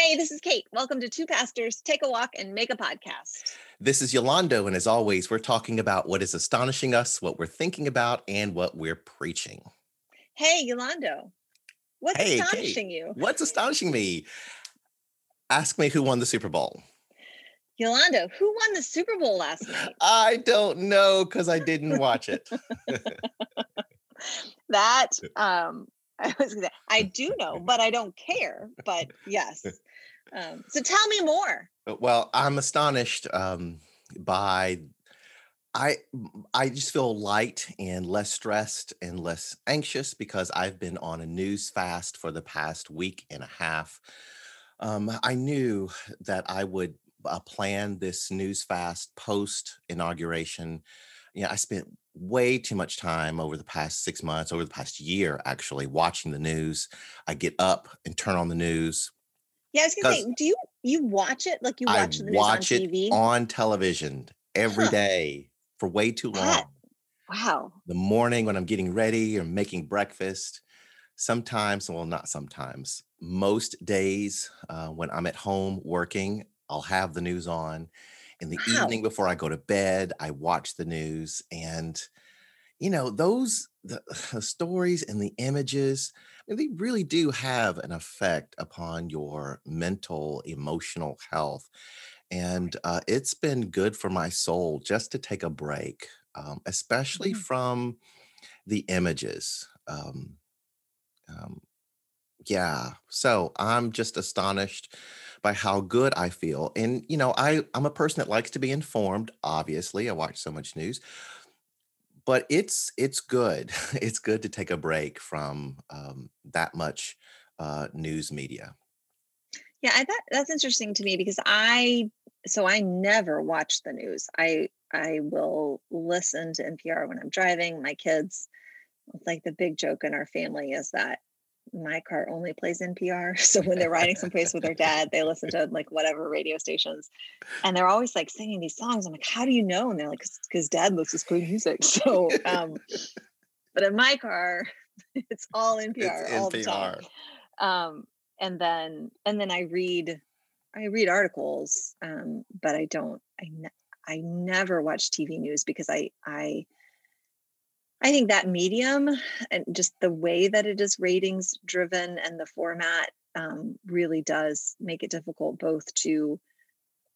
Hey, this is Kate. Welcome to Two Pastors Take a Walk and Make a Podcast. This is Yolando, and as always, we're talking about what is astonishing us, what we're thinking about, and what we're preaching. Hey, Yolando, what's Hey, Kate. astonishing you? What's astonishing me? Ask me who won the Super Bowl. Yolando, who won the Super Bowl last night? I don't know because I didn't watch it. That um I was gonna, I do know, but I don't care. But yes. Um, so tell me more. well, I'm astonished um, by I I just feel light and less stressed and less anxious because I've been on a news fast for the past week and a half. Um, I knew that I would uh, plan this news fast post inauguration. Yeah, I spent way too much time over the past six months, over the past year, actually watching the news. I get up and turn on the news. Yeah, I was gonna say, do you you watch it like you I watch the news watch on it TV? on television every Huh. day for way too long. That- wow. The morning when I'm getting ready or making breakfast. Sometimes, well, not sometimes, most days uh, when I'm at home working, I'll have the news on. In the Wow. evening before I go to bed, I watch the news. And, you know, those, the, the stories and the images, Mean, they really do have an effect upon your mental, emotional health. And uh, it's been good for my soul just to take a break, um, especially Mhm. from the images. Um, um, yeah, so I'm just astonished by how good I feel. And, you know, I, I'm a person that likes to be informed, obviously. I watch so much news, but it's it's good. It's good to take a break from um, that much uh, news media. Yeah, I thought that's interesting to me because I so I never watch the news. I I will listen to NPR when I'm driving. My kids, it's like the big joke in our family is that my car only plays NPR. So when they're riding someplace with their dad, they listen to like whatever radio stations, and they're always like singing these songs. I'm like, how do you know? And they're like, because dad listens to music. So, um, but in my car, it's all NPR It's all the time NPR. um and then and then i read i read articles um but i don't i ne- i never watch tv news because i i i think that medium and just the way that it is ratings driven and the format um, really does make it difficult both to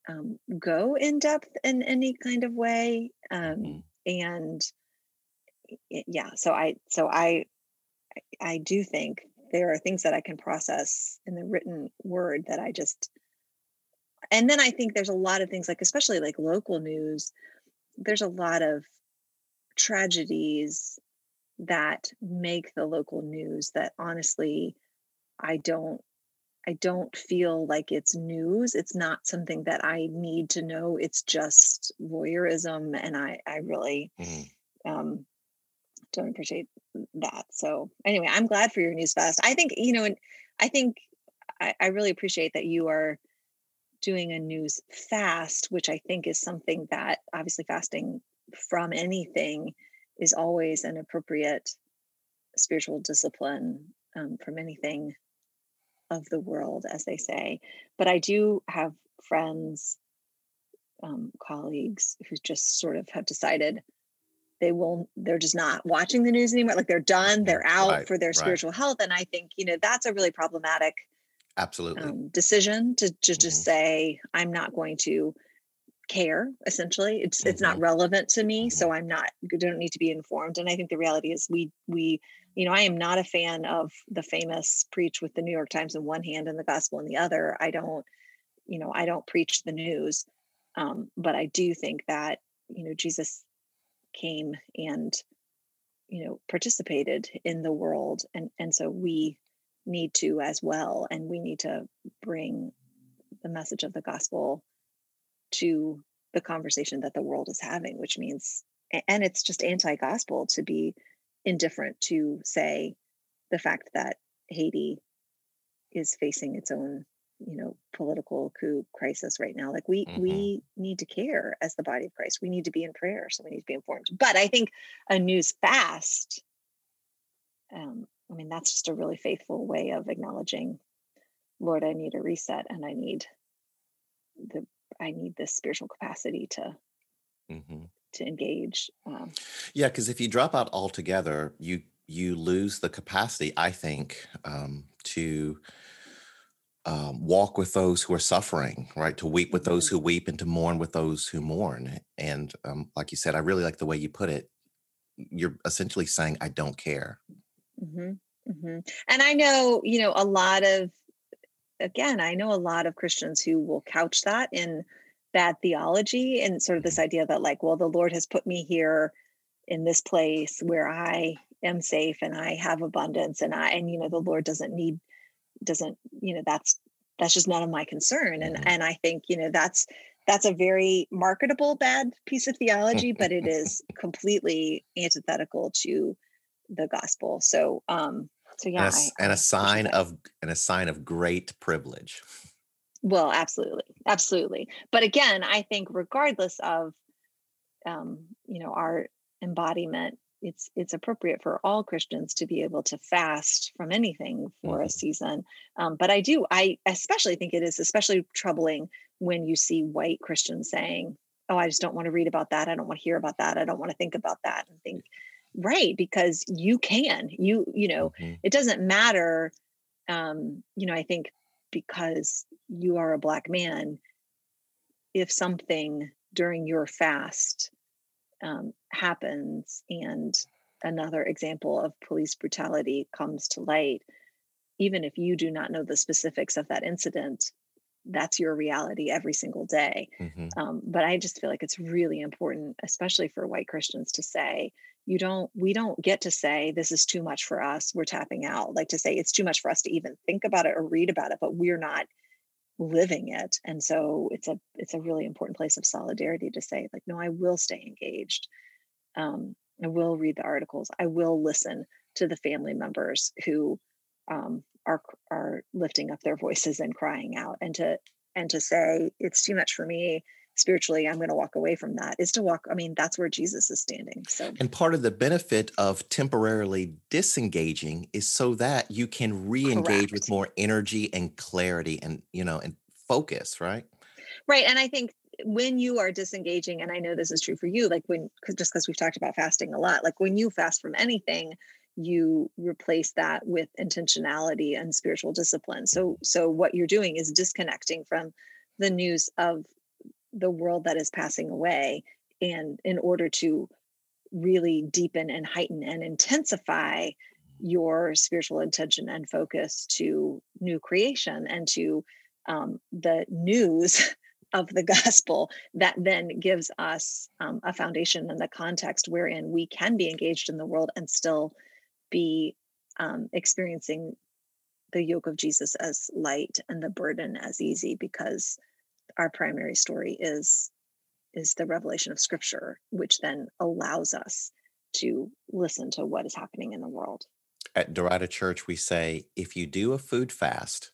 um, go in depth in any kind of way um, Mhm. and yeah so i so i I do think there are things that I can process in the written word that I just and then I think there's a lot of things like especially like local news there's a lot of tragedies that make the local news that honestly I don't I don't feel like it's news it's not something that I need to know it's just voyeurism and I I really Mhm. um, don't appreciate that. So anyway, I'm glad for your news fast. I think you know, and I think I, I really appreciate that you are doing a news fast, which I think is something that obviously fasting from anything is always an appropriate spiritual discipline um, from anything of the world, as they say. But I do have friends, um, colleagues who just sort of have decided they will they're just not watching the news anymore like they're done they're out Right, for their right. spiritual health and i think you know that's a really problematic Absolutely. um, decision to, to just say i'm not going to care essentially. It's it's Mm-hmm. not relevant to me so i'm not don't need to be informed and i think the reality is we we you know i am not a fan of the famous preach with the new york times in one hand and the gospel in the other. I don't you know i don't preach the news um, but i do think that you know jesus came and you know participated in the world and and so we need to as well and we need to bring the message of the gospel to the conversation that the world is having which means and it's just anti-gospel to be indifferent to say the fact that haiti is facing its own you know political coup crisis right now. Like we Mhm. we need to care as the body of christ. We need to be in prayer so we need to be informed. But i think a news fast um i mean that's just a really faithful way of acknowledging lord i need a reset and i need the i need this spiritual capacity to mm-hmm. to engage um, yeah because if you drop out altogether you you lose the capacity i think um, to um, walk with those who are suffering, right? To weep with those mm-hmm. who weep and to mourn with those who mourn. And um, like you said, I really like the way you put it. You're essentially saying, I don't care. Mm-hmm. Mm-hmm. And I know, you know, a lot of, again, I know a lot of Christians who will couch that in bad theology and sort of this mm-hmm. idea that, like, well, the Lord has put me here in this place where I am safe and I have abundance and I, and, you know, the Lord doesn't need doesn't you know that's that's just none of my concern and mm-hmm. and i think you know that's that's a very marketable bad piece of theology but it is completely antithetical to the gospel so um so yeah and a, I, and a sign of and a sign of great privilege well absolutely absolutely but again i think regardless of um you know our embodiment it's it's appropriate for all Christians to be able to fast from anything for mm-hmm. a season. Um, but I do, I especially think it is especially troubling when you see white Christians saying, "Oh, I just don't want to read about that. I don't want to hear about that. I don't want to think about that." And think, right, because you can. You you know, mm-hmm. it doesn't matter. Um, you know, I think because you are a black man, if something during your fast um, happens and another example of police brutality comes to light, even if you do not know the specifics of that incident, that's your reality every single day. Mm-hmm. Um, but I just feel like it's really important, especially for white Christians, to say, you don't, we don't get to say this is too much for us. We're tapping out. Like to say it's too much for us to even think about it or read about it, but we're not living it and so it's a it's a really important place of solidarity to say like no i will stay engaged um, i will read the articles i will listen to the family members who um, are are lifting up their voices and crying out and to and to say it's too much for me spiritually i'm going to walk away from that is to walk i mean that's where jesus is standing so and part of the benefit of temporarily disengaging is so that you can re-engage Correct. with more energy and clarity and you know and focus right right and i think when you are disengaging and i know this is true for you like when cause just because we've talked about fasting a lot like when you fast from anything you replace that with intentionality and spiritual discipline so so what you're doing is disconnecting from the news of the world that is passing away and in order to really deepen and heighten and intensify your spiritual intention and focus to new creation and to um, the news of the gospel that then gives us um, a foundation and the context wherein we can be engaged in the world and still be um, experiencing the yoke of Jesus as light and the burden as easy because our primary story is is the revelation of scripture which then allows us to listen to what is happening in the world. At dorada church we say if you do a food fast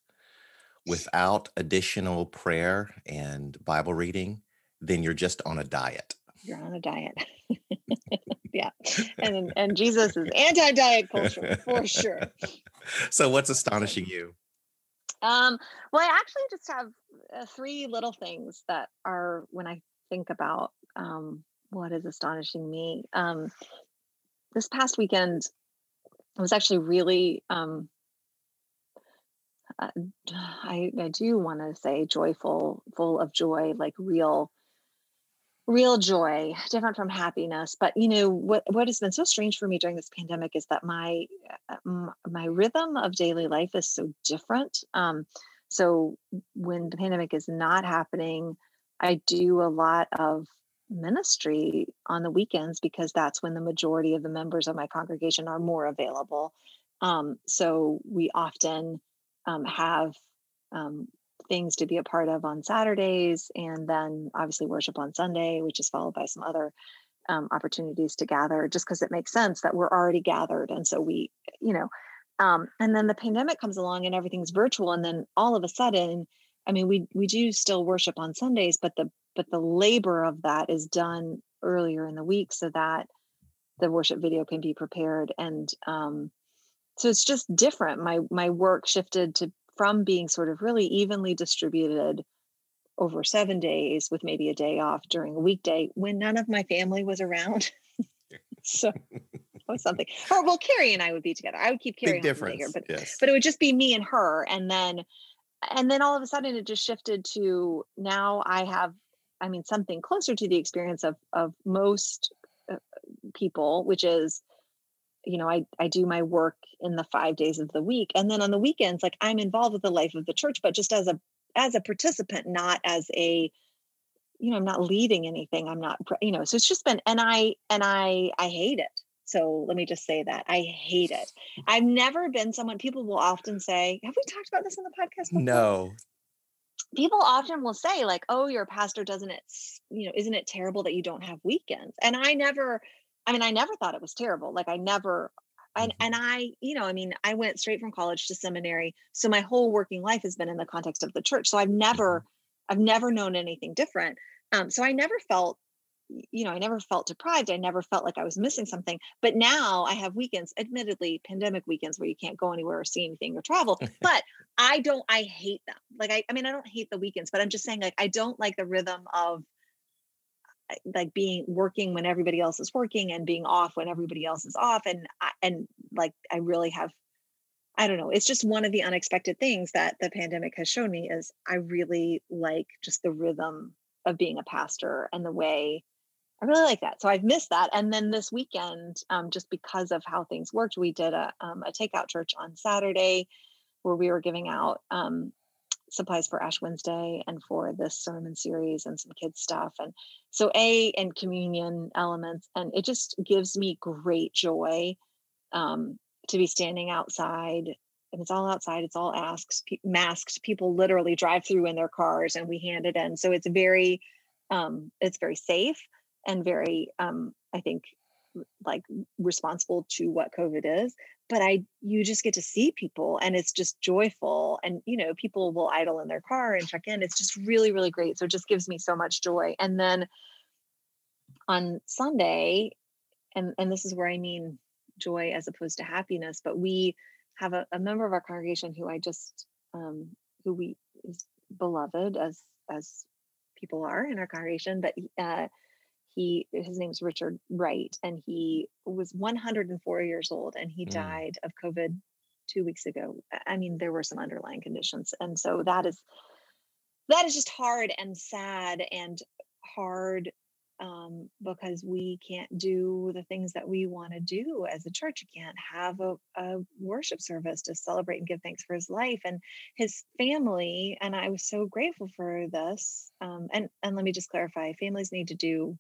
without additional prayer and bible reading then you're just on a diet. You're on a diet. Yeah. And and jesus is anti-diet culture for sure. So what's astonishing you um, well, I actually just have uh, three little things that are when I think about um, what is astonishing me. Um, this past weekend was actually really, um, uh, I, I do want to say joyful, full of joy, like real real joy different from happiness but you know what what has been so strange for me during this pandemic is that my uh, my rhythm of daily life is so different um, so when the pandemic is not happening i do a lot of ministry on the weekends because that's when the majority of the members of my congregation are more available um, so we often um, have um, things to be a part of on Saturdays, and then obviously worship on Sunday, which is followed by some other um, opportunities to gather, just because it makes sense that we're already gathered. And so we, you know, um, and then the pandemic comes along and everything's virtual, and then all of a sudden, I mean, we we do still worship on Sundays, but the but the labor of that is done earlier in the week so that the worship video can be prepared and um, so it's just different my my work shifted to from being sort of really evenly distributed over seven days with maybe a day off during a weekday when none of my family was around. so was something. Or well, Carrie and I would be together. I would keep Carrie Big difference, later, but yes. but it would just be me and her. And then and then all of a sudden it just shifted to now I have, I mean, something closer to the experience of of most uh, people, which is you know I, I do my work in the five days of the week and then on the weekends like i'm involved with the life of the church but just as a as a participant not as a you know i'm not leading anything i'm not you know so it's just been and i and i i hate it so let me just say that I hate it. I've never been someone people will often say, Have we talked about this on the podcast? Before? No. People often will say, like, oh, your pastor doesn't it, you know, isn't it terrible that you don't have weekends? And I never, I mean, I never thought it was terrible. Like I never, and Mm-hmm. and I, you know, I mean, I went straight from college to seminary. So my whole working life has been in the context of the church. So I've never, Mm-hmm. I've never known anything different. Um, so I never felt you know, I never felt deprived. I never felt like I was missing something. But now I have weekends, admittedly, pandemic weekends where you can't go anywhere or see anything or travel. but I don't, I hate them. Like, I, I mean, I don't hate the weekends, but I'm just saying, like, I don't like the rhythm of like being working when everybody else is working and being off when everybody else is off. And, and like, I really have, I don't know. It's just one of the unexpected things that the pandemic has shown me is I really like just the rhythm of being a pastor and the way I really like that. So I've missed that. And then this weekend, um, just because of how things worked, we did a, um, a takeout church on Saturday where we were giving out um, supplies for Ash Wednesday and for this sermon series and some kids stuff. And so A and communion elements. And it just gives me great joy um, to be standing outside and it's all outside. It's all asks, pe- masked. People literally drive through in their cars and we hand it in. So it's very, um, it's very safe and very um, i think like responsible to what covid is but i you just get to see people and it's just joyful and you know people will idle in their car and check in it's just really really great so it just gives me so much joy and then on sunday and and this is where i mean joy as opposed to happiness but we have a, a member of our congregation who i just um who we is beloved as as people are in our congregation but uh he his name's richard wright and he was 104 years old and he Mm. died of covid two weeks ago i mean there were some underlying conditions and so that is that is just hard and sad and hard um, because we can't do the things that we want to do as a church. You can't have a, a worship service to celebrate and give thanks for his life and his family. And I was so grateful for this. Um, and and let me just clarify: families need to do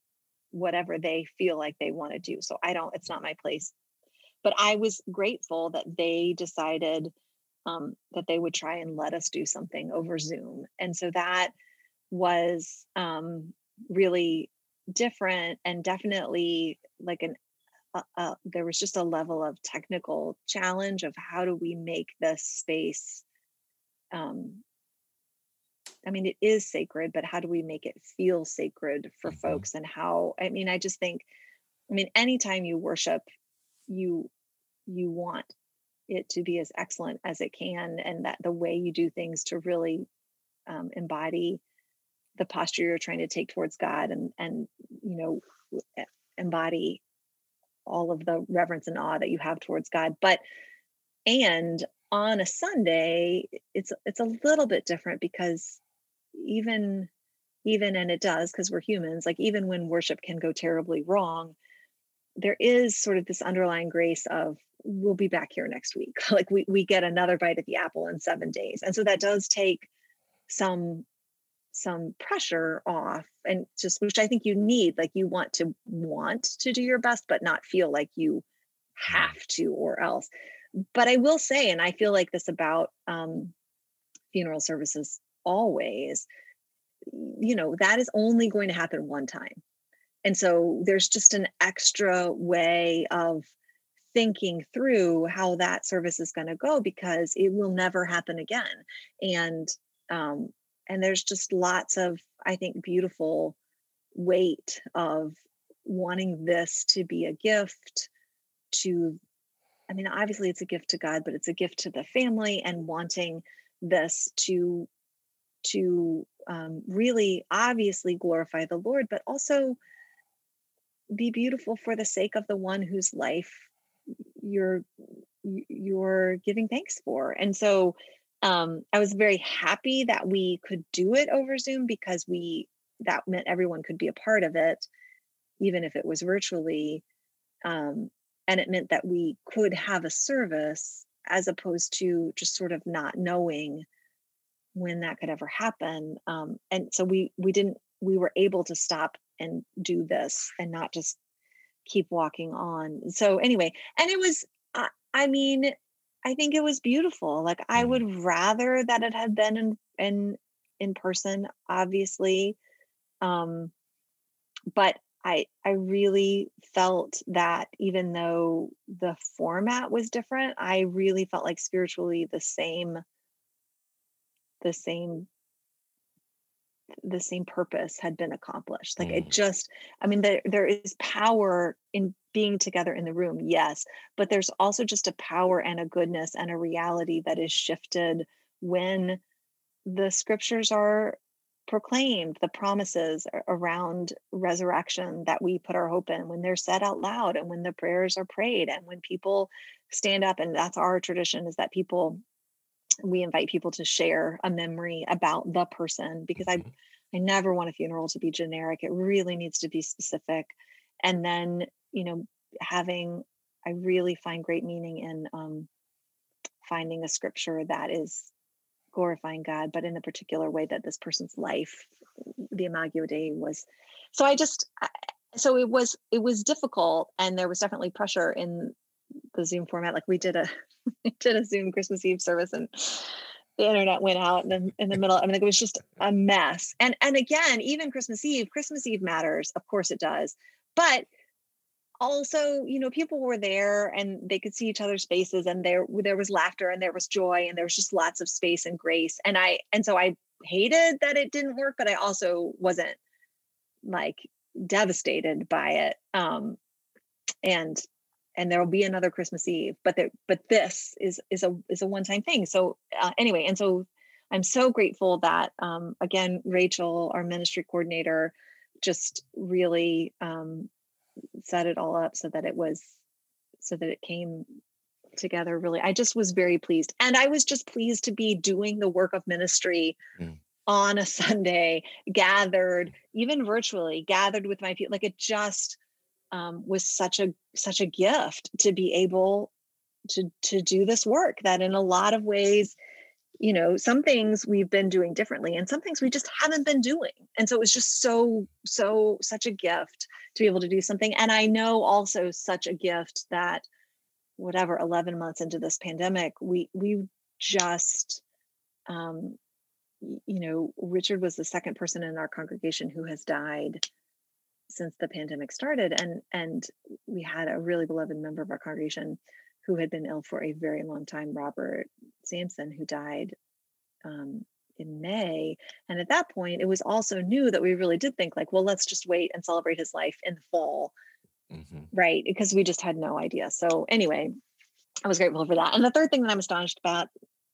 whatever they feel like they want to do. So I don't. It's not my place. But I was grateful that they decided um, that they would try and let us do something over Zoom. And so that was um, really different and definitely like an uh, uh, there was just a level of technical challenge of how do we make this space um, i mean it is sacred but how do we make it feel sacred for Mhm. folks and how i mean i just think i mean anytime you worship you you want it to be as excellent as it can and that the way you do things to really um, embody the posture you're trying to take towards god and and you know embody all of the reverence and awe that you have towards god but and on a sunday it's it's a little bit different because even even and it does because we're humans like even when worship can go terribly wrong there is sort of this underlying grace of we'll be back here next week. Like we, we get another bite at the apple in seven days and so that does take some some pressure off and just which i think you need like you want to want to do your best but not feel like you have to or else. But i will say and i feel like this about um, funeral services always you know that is only going to happen one time. And so there's just an extra way of thinking through how that service is going to go because it will never happen again. And um, and there's just lots of i think beautiful weight of wanting this to be a gift to i mean obviously it's a gift to god but it's a gift to the family and wanting this to to um, really obviously glorify the lord but also be beautiful for the sake of the one whose life you're you're giving thanks for. And so um, i was very happy that we could do it over zoom because we that meant everyone could be a part of it even if it was virtually um, and it meant that we could have a service as opposed to just sort of not knowing when that could ever happen um, and so we we didn't we were able to stop and do this and not just keep walking on so anyway and it was i, I mean i think it was beautiful like i mm-hmm. would rather that it had been in in in person obviously um but i i really felt that even though the format was different i really felt like spiritually the same the same the same purpose had been accomplished like mm. it just i mean there, there is power in being together in the room yes but there's also just a power and a goodness and a reality that is shifted when the scriptures are proclaimed the promises around resurrection that we put our hope in when they're said out loud and when the prayers are prayed and when people stand up and that's our tradition is that people we invite people to share a memory about the person because I mm-hmm. I never want a funeral to be generic. It really needs to be specific. And then, you know, having I really find great meaning in um, finding a scripture that is glorifying God, but in the particular way that this person's life, the Imago Dei was. So I just, so it was, it was difficult, and there was definitely pressure in the Zoom format. Like we did a, did a Zoom Christmas Eve service, and the internet went out in the, in the middle. I mean, it was just a mess. And and again, even Christmas Eve, Christmas Eve matters. Of course, it does. But also, you know, people were there and they could see each other's faces, and there there was laughter and there was joy and there was just lots of space and grace. And I and so I hated that it didn't work, but I also wasn't like devastated by it. Um, and and there will be another Christmas Eve. But there, but this is is a is a one time thing. So uh, anyway, and so I'm so grateful that um, again Rachel, our ministry coordinator, just really um, set it all up so that it was so that it came together really i just was very pleased and i was just pleased to be doing the work of ministry mm. on a sunday gathered even virtually gathered with my people like it just um, was such a such a gift to be able to to do this work that in a lot of ways you know some things we've been doing differently and some things we just haven't been doing. And so it was just so so such a gift to be able to do something. And i know also such a gift that whatever 11 months into this pandemic we we just um you know richard was the second person in our congregation who has died since the pandemic started and and we had a really beloved member of our congregation who had been ill for a very long time robert sampson who died um, in may. And at that point it was also new that we really did think like well let's just wait and celebrate his life in the fall. Mm-hmm. right because we just had no idea. So anyway i was grateful for that. And the third thing that i'm astonished about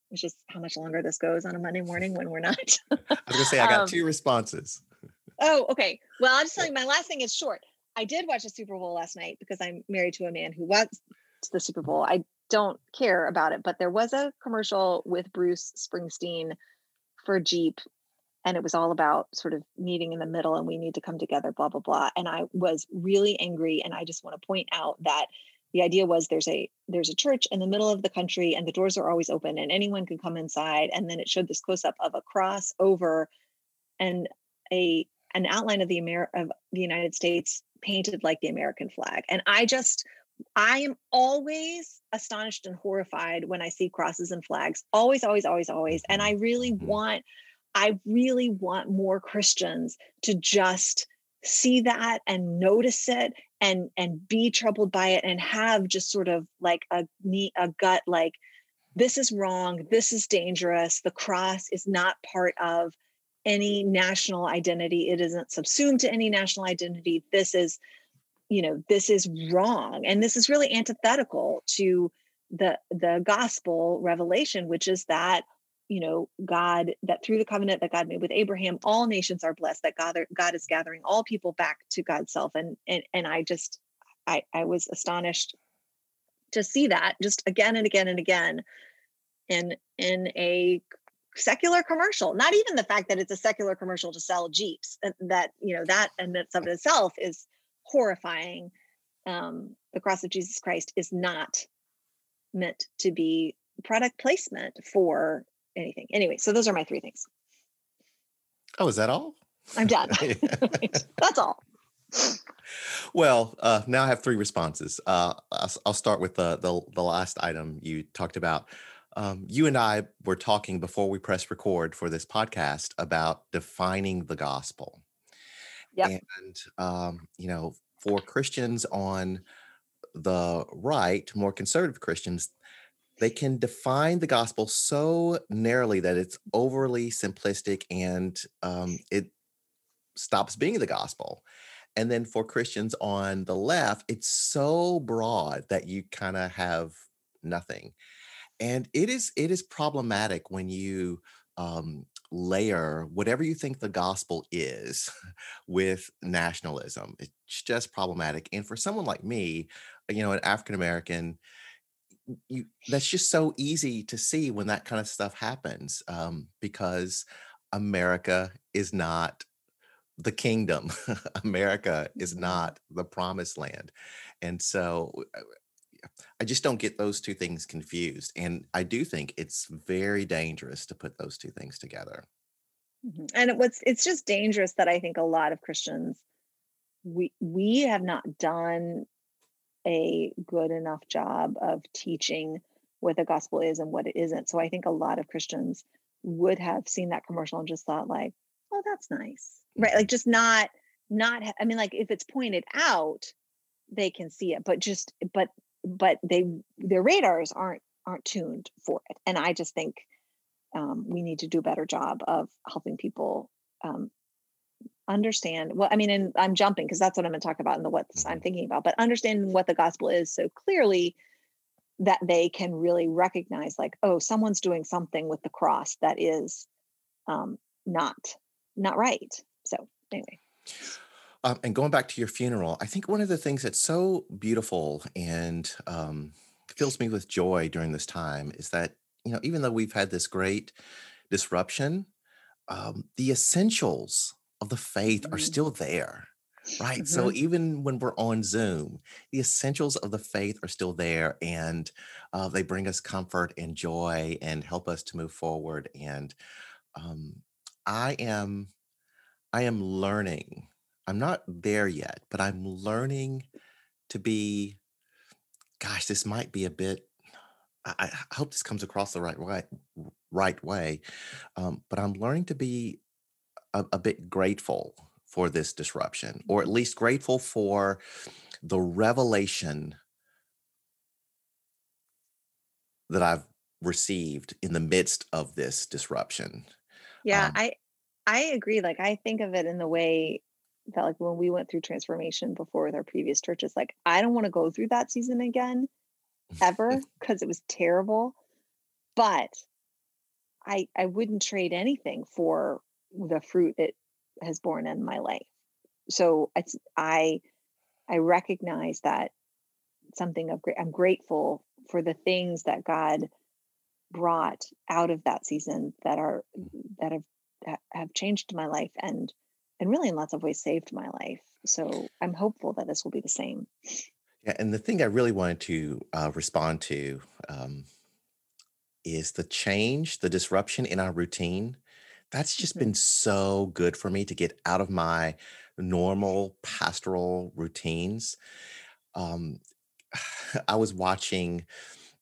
which is just how much longer this goes on a monday morning when we're not. I was gonna say i got um, two responses Oh, okay. Well, I'll just tell you my last thing is short. I did watch the Super Bowl last night because I'm married to a man who watched the Super Bowl. I don't care about it, but there was a commercial with Bruce Springsteen for Jeep and it was all about sort of meeting in the middle and we need to come together blah blah blah and i was really angry and i just want to point out that the idea was there's a there's a church in the middle of the country and the doors are always open and anyone can come inside and then it showed this close up of a cross over and a an outline of the Amer- of the United States painted like the American flag. And I just I am always astonished and horrified when I see crosses and flags. Always, always, always, always. And I really mm-hmm. want, I really want more Christians to just see that and notice it and and be troubled by it and have just sort of like a knee, a gut like this is wrong, this is dangerous. The cross is not part of any national identity. It isn't subsumed to any national identity. This is, you know, this is wrong. And this is really antithetical to the the gospel revelation, which is that you know god that through the covenant that god made with abraham all nations are blessed that god god is gathering all people back to god's self and and and i just i i was astonished to see that just again and again and again in in a secular commercial not even the fact that it's a secular commercial to sell jeeps that you know that and that of itself is horrifying um the cross of jesus christ is not meant to be product placement for anything. Anyway, so those are my three things. Oh, is that all? I'm done. That's all. Well, uh, now I have three responses. Uh, I'll, I'll, start with the, the, the last item you talked about. Um, you and I were talking before we press record for this podcast about defining the gospel. Yep. And um, you know, for Christians on the right, more conservative Christians, they can define the gospel so narrowly that it's overly simplistic and um, it stops being the gospel. And then for Christians on the left, it's so broad that you kind of have nothing. And it is it is problematic when you um, layer whatever you think the gospel is with nationalism. It's just problematic. And for someone like me, you know, an African American, you that's just so easy to see when that kind of stuff happens um, because America is not the kingdom. America is mm-hmm. not the promised land. And so uh, I just don't get those two things confused. And I do think it's very dangerous to put those two things together. Mm-hmm. And what's it's just dangerous that I think a lot of Christians we we have not done a good enough job of teaching what the gospel is and what it isn't. So I think a lot of Christians would have seen that commercial and just thought like, "Oh, that's nice." Right? Like just not not I mean like if it's pointed out, they can see it, but just but but they their radars aren't aren't tuned for it. And I just think um, we need to do a better job of helping people um, understand well i mean and i'm jumping because that's what i'm going to talk about and the what mm-hmm. i'm thinking about but understanding what the gospel is so clearly that they can really recognize like oh someone's doing something with the cross that is um not not right so anyway um, and going back to your funeral i think one of the things that's so beautiful and um, fills me with joy during this time is that you know even though we've had this great disruption um, the essentials of the faith mm-hmm. are still there right mm-hmm. so even when we're on zoom the essentials of the faith are still there and uh, they bring us comfort and joy and help us to move forward and um, i am i am learning i'm not there yet but i'm learning to be gosh this might be a bit I, I hope this comes across the right way right way um, but i'm learning to be a, a bit grateful for this disruption, or at least grateful for the revelation that I've received in the midst of this disruption. Yeah, um, I I agree. Like I think of it in the way that like when we went through transformation before with our previous churches, like I don't want to go through that season again ever because it was terrible. But I I wouldn't trade anything for the fruit it has borne in my life. So it's I I recognize that something of great I'm grateful for the things that God brought out of that season that are mm. that have that have changed my life and and really in lots of ways saved my life. So I'm hopeful that this will be the same. Yeah, and the thing I really wanted to uh, respond to um, is the change, the disruption in our routine that's just mm-hmm. been so good for me to get out of my normal pastoral routines. Um, I was watching,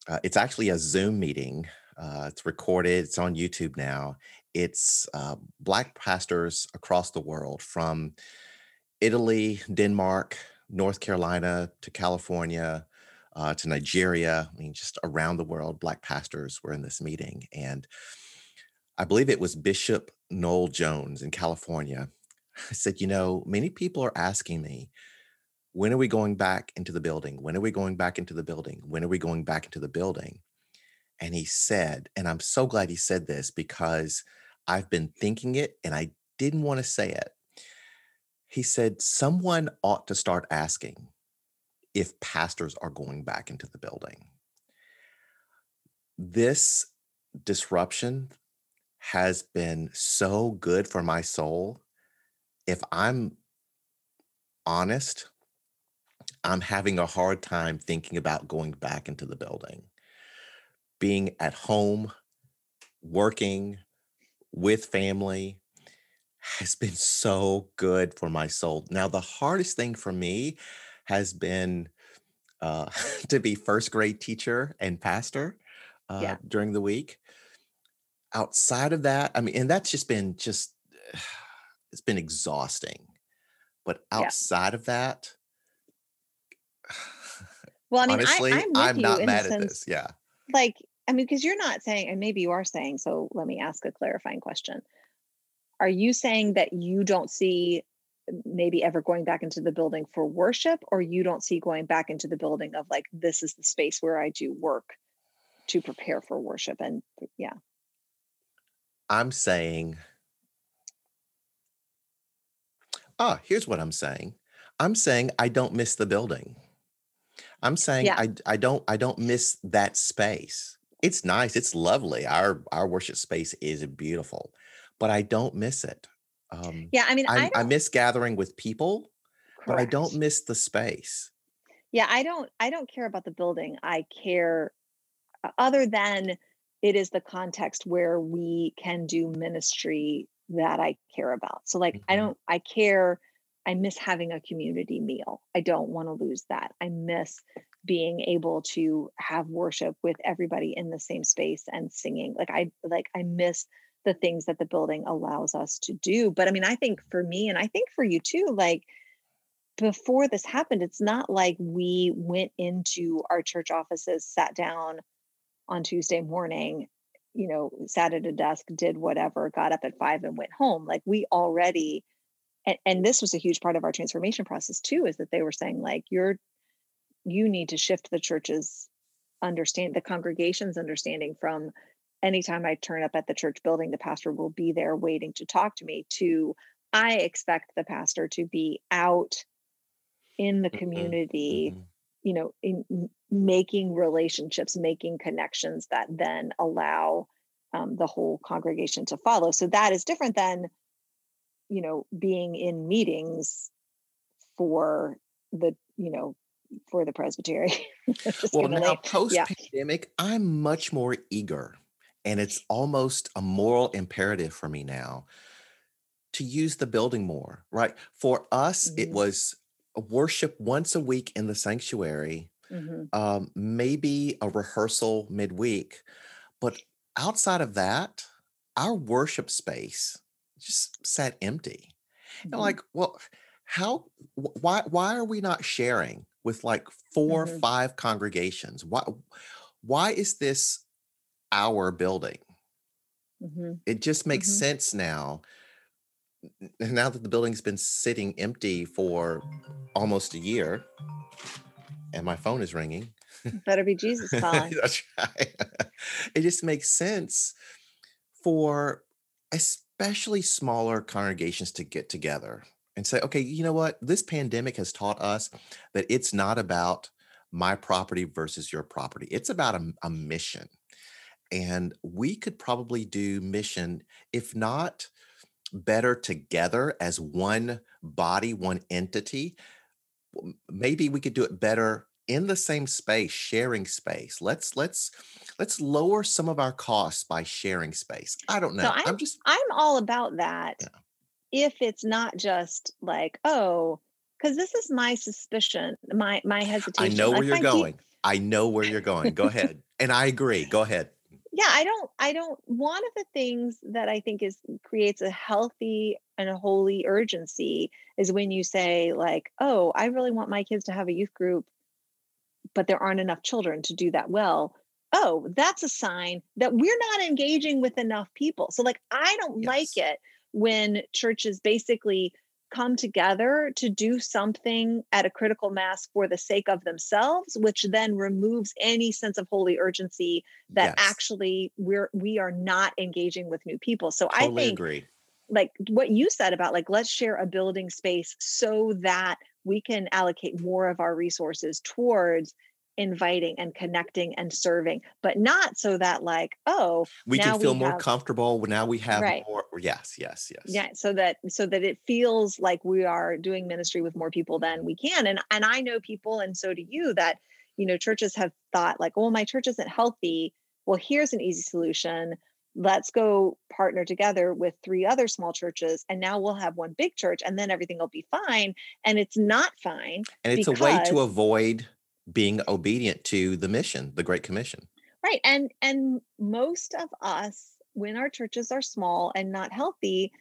uh, it's actually a Zoom meeting. Uh, it's recorded, it's on YouTube now. It's uh, Black pastors across the world from Italy, Denmark, North Carolina to California. Uh, to Nigeria, I mean, just around the world, Black pastors were in this meeting. And I believe it was Bishop Noel Jones in California, said, You know, many people are asking me, when are we going back into the building? When are we going back into the building? When are we going back into the building? And he said, and I'm so glad he said this because I've been thinking it and I didn't want to say it. He said, someone ought to start asking if pastors are going back into the building. This disruption has been so good for my soul. If I'm honest, I'm having a hard time thinking about going back into the building. Being at home, working with family has been so good for my soul. Now, the hardest thing for me has been uh, to be first grade teacher and pastor uh, yeah. during the week. Outside of that, I mean, and that's just been just, it's been exhausting. But outside yeah. of that, well, I mean, honestly, I, am not mad at sense, this. Yeah. Like, I mean, because you're not saying, and maybe you are saying, so let me ask a clarifying question. Are you saying that you don't see maybe ever going back into the building for worship, or you don't see going back into the building of like, this is the space where I do work to prepare for worship? And yeah. I'm saying, ah, here's what I'm saying. I'm saying I don't miss the building. I'm saying yeah. I I don't I don't miss that space. It's nice. It's lovely. Our our worship space is beautiful, but I don't miss it. Um, yeah, I mean, I, I, I miss gathering with people, correct. but I don't miss the space. Yeah, I don't. I don't care about the building. I care, other than it is the context where we can do ministry that I care about. So, like, mm-hmm. I don't. I care I miss having a community meal. I don't want to lose that. I miss being able to have worship with everybody in the same space and singing. Like I like I miss the things that the building allows us to do. But I mean, I think for me and I think for you too, like before this happened, it's not like we went into our church offices, sat down on Tuesday morning, you know, sat at a desk, did whatever, got up at five and went home. Like we already and, and this was a huge part of our transformation process too is that they were saying like you're you need to shift the church's understand the congregation's understanding from anytime I turn up at the church building, the pastor will be there waiting to talk to me, to I expect the pastor to be out in the community, mm-hmm. you know, in making relationships, making connections that then allow um, the whole congregation to follow. So that is different than you know being in meetings for the you know for the presbytery well now post pandemic yeah. i'm much more eager and it's almost a moral imperative for me now to use the building more right for us mm-hmm. it was a worship once a week in the sanctuary mm-hmm. um, maybe a rehearsal midweek but outside of that our worship space just sat empty. Mm-hmm. And like, well, how why why are we not sharing with like 4 mm-hmm. five congregations? Why why is this our building? Mm-hmm. It just makes mm-hmm. sense now. Now that the building's been sitting empty for almost a year, and my phone is ringing. Better be Jesus calling. That's right. it just makes sense for especially smaller congregations to get together and say, okay, you know what? This pandemic has taught us that it's not about my property versus your property, it's about a, a mission. And we could probably do mission, if not better together as one body, one entity. Maybe we could do it better in the same space sharing space let's let's let's lower some of our costs by sharing space i don't know so I'm, I'm, just i'm all about that yeah. If it's not just like oh because this is my suspicion my my hesitation i know where you're going. I know where you're going. Go ahead. And i agree. Go ahead. Yeah i don't i don't one of the things that i think is creates a healthy and a holy urgency is when you say like oh i really want my kids to have a youth group but there aren't enough children to do that well. Oh that's a sign that we're not engaging with enough people. So like i don't yes. like it when churches basically come together to do something at a critical mass for the sake of themselves which then removes any sense of holy urgency that Yes. actually we're we are not engaging with new people so Totally i think agree. like what you said about like let's share a building space so that we can allocate more of our resources towards inviting and connecting and serving but not so that like oh We now can feel we more have- comfortable. Now we have Right. more. Yes, yes, yes. yeah so that so that it feels like we are doing ministry with more people than we can and and i know people and so do you that you know churches have thought like oh my church isn't healthy well here's an easy solution let's go partner together with three other small churches and now we'll have one big church and then everything will be fine and it's not fine And it's a way to avoid being obedient to the mission, the Great Commission. right and and most of us when our churches are small and not healthy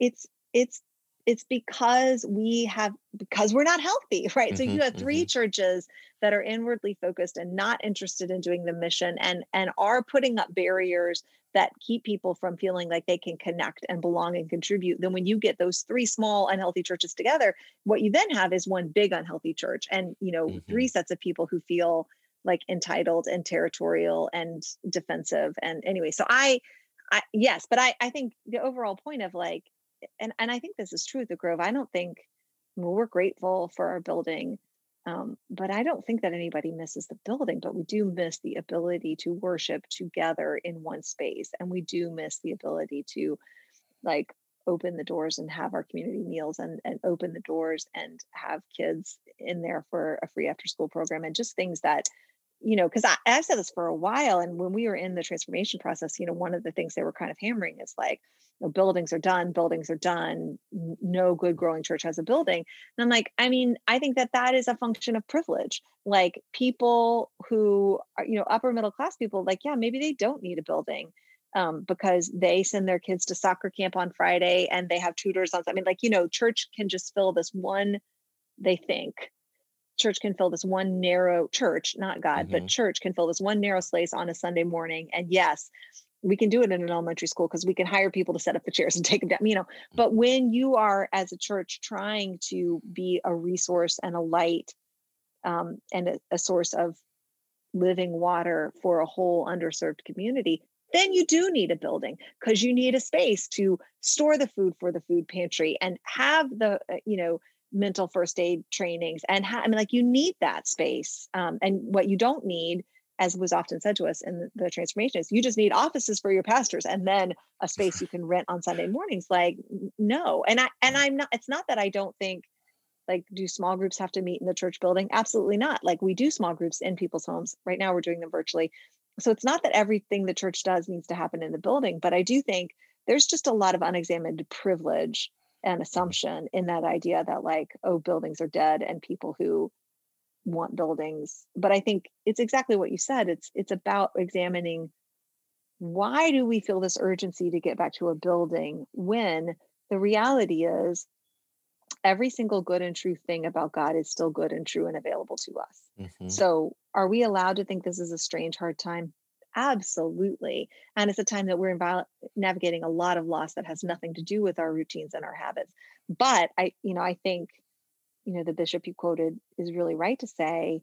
it's it's it's because we have because we're not healthy right so Mhm, you have 3 churches that are inwardly focused and not interested in doing the mission and and are putting up barriers that keep people from feeling like they can connect and belong and contribute then when you get those three small unhealthy churches together what you then have is one big unhealthy church and you know three mm-hmm. sets of people who feel like entitled and territorial and defensive and anyway so i i yes but i i think the overall point of like and and i think this is true at the grove i don't think we're grateful for our building um, but i don't think that anybody misses the building but we do miss the ability to worship together in one space and we do miss the ability to like open the doors and have our community meals and, and open the doors and have kids in there for a free after school program and just things that you know because i've said this for a while and when we were in the transformation process you know one of the things they were kind of hammering is like know, buildings are done buildings are done no good growing church has a building and i'm like i mean i think that that is a function of privilege like people who are you know upper middle class people like yeah maybe they don't need a building um, because they send their kids to soccer camp on Friday and they have tutors on. I mean, like you know, church can just fill this one. They think church can fill this one narrow church, not God, but Mhm. church can fill this one narrow space on a Sunday morning. And yes, we can do it in an elementary school because we can hire people to set up the chairs and take them down. You know, but when you are as a church trying to be a resource and a light um, and a, a source of living water for a whole underserved community, then you do need a building because you need a space to store the food for the food pantry and have the uh, you know mental first aid trainings and ha- I mean like you need that space um, and what you don't need as was often said to us in the, the transformation is you just need offices for your pastors and then a space you can rent on Sunday mornings like no. And I and I'm not it's not that I don't think like do small groups have to meet in the church building? Absolutely not. Like we do small groups in people's homes. Right now we're doing them virtually. So it's not that everything the church does needs to happen in the building but i do think there's just a lot of unexamined privilege and assumption in that idea that like oh buildings are dead and people who want buildings but i think it's exactly what you said it's it's about examining why do we feel this urgency to get back to a building when the reality is every single good and true thing about God is still good and true and available to us. Mhm. So, are we allowed to think this is a strange, hard time? Absolutely. And it's a time that we're invi- navigating a lot of loss that has nothing to do with our routines and our habits. But I, you know, I think, you know, the bishop you quoted is really right to say,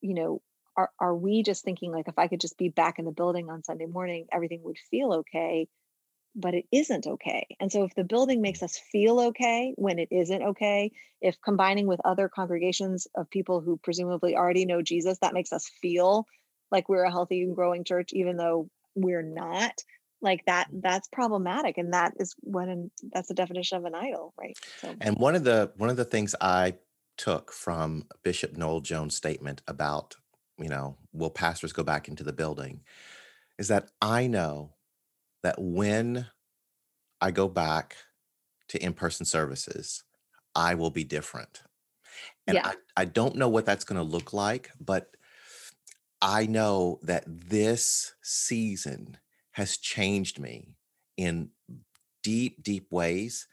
you know, are, are we just thinking like if I could just be back in the building on Sunday morning, everything would feel okay? but it isn't okay. And so if the building makes us feel okay when it isn't okay, if combining with other congregations of people who presumably already know Jesus, that makes us feel like we're a healthy and growing church, even though we're not, like that, mm. that's problematic. And that is what, an, that's the definition of an idol, right? So, And one of the one of the things I took from Bishop Noel Jones' statement about, you know, will pastors go back into the building, is that I know that when I go back to in-person services, I will be different. And Yeah. I, I don't know what that's going to look like, but I know that this season has changed me in deep, deep ways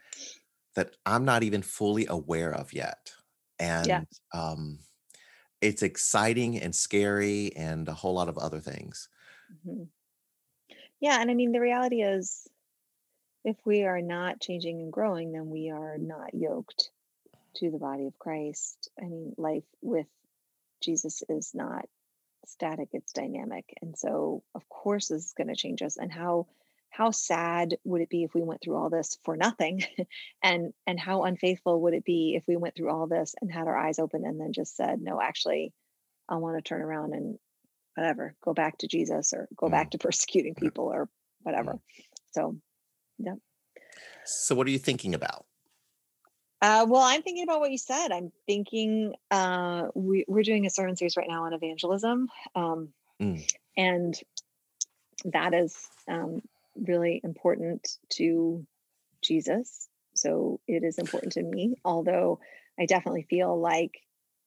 that I'm not even fully aware of yet. And um, it's exciting and scary and a whole lot of other things. Mhm. Yeah, and I mean the reality is if we are not changing and growing, then we are not yoked to the body of Christ. I mean, life with Jesus is not static, it's dynamic. And so of course this is going to change us. And how how sad would it be if we went through all this for nothing? and and how unfaithful would it be if we went through all this and had our eyes open and then just said, no, actually, I want to turn around and whatever, go back to Jesus or go mm. back to persecuting people or whatever. Mm. So yeah. So what are you thinking about? Uh, well, I'm thinking about what you said. I'm thinking uh, we, are doing a sermon series right now on evangelism, um, mm. and that is um, really important to Jesus. So it is important to me. Although I definitely feel like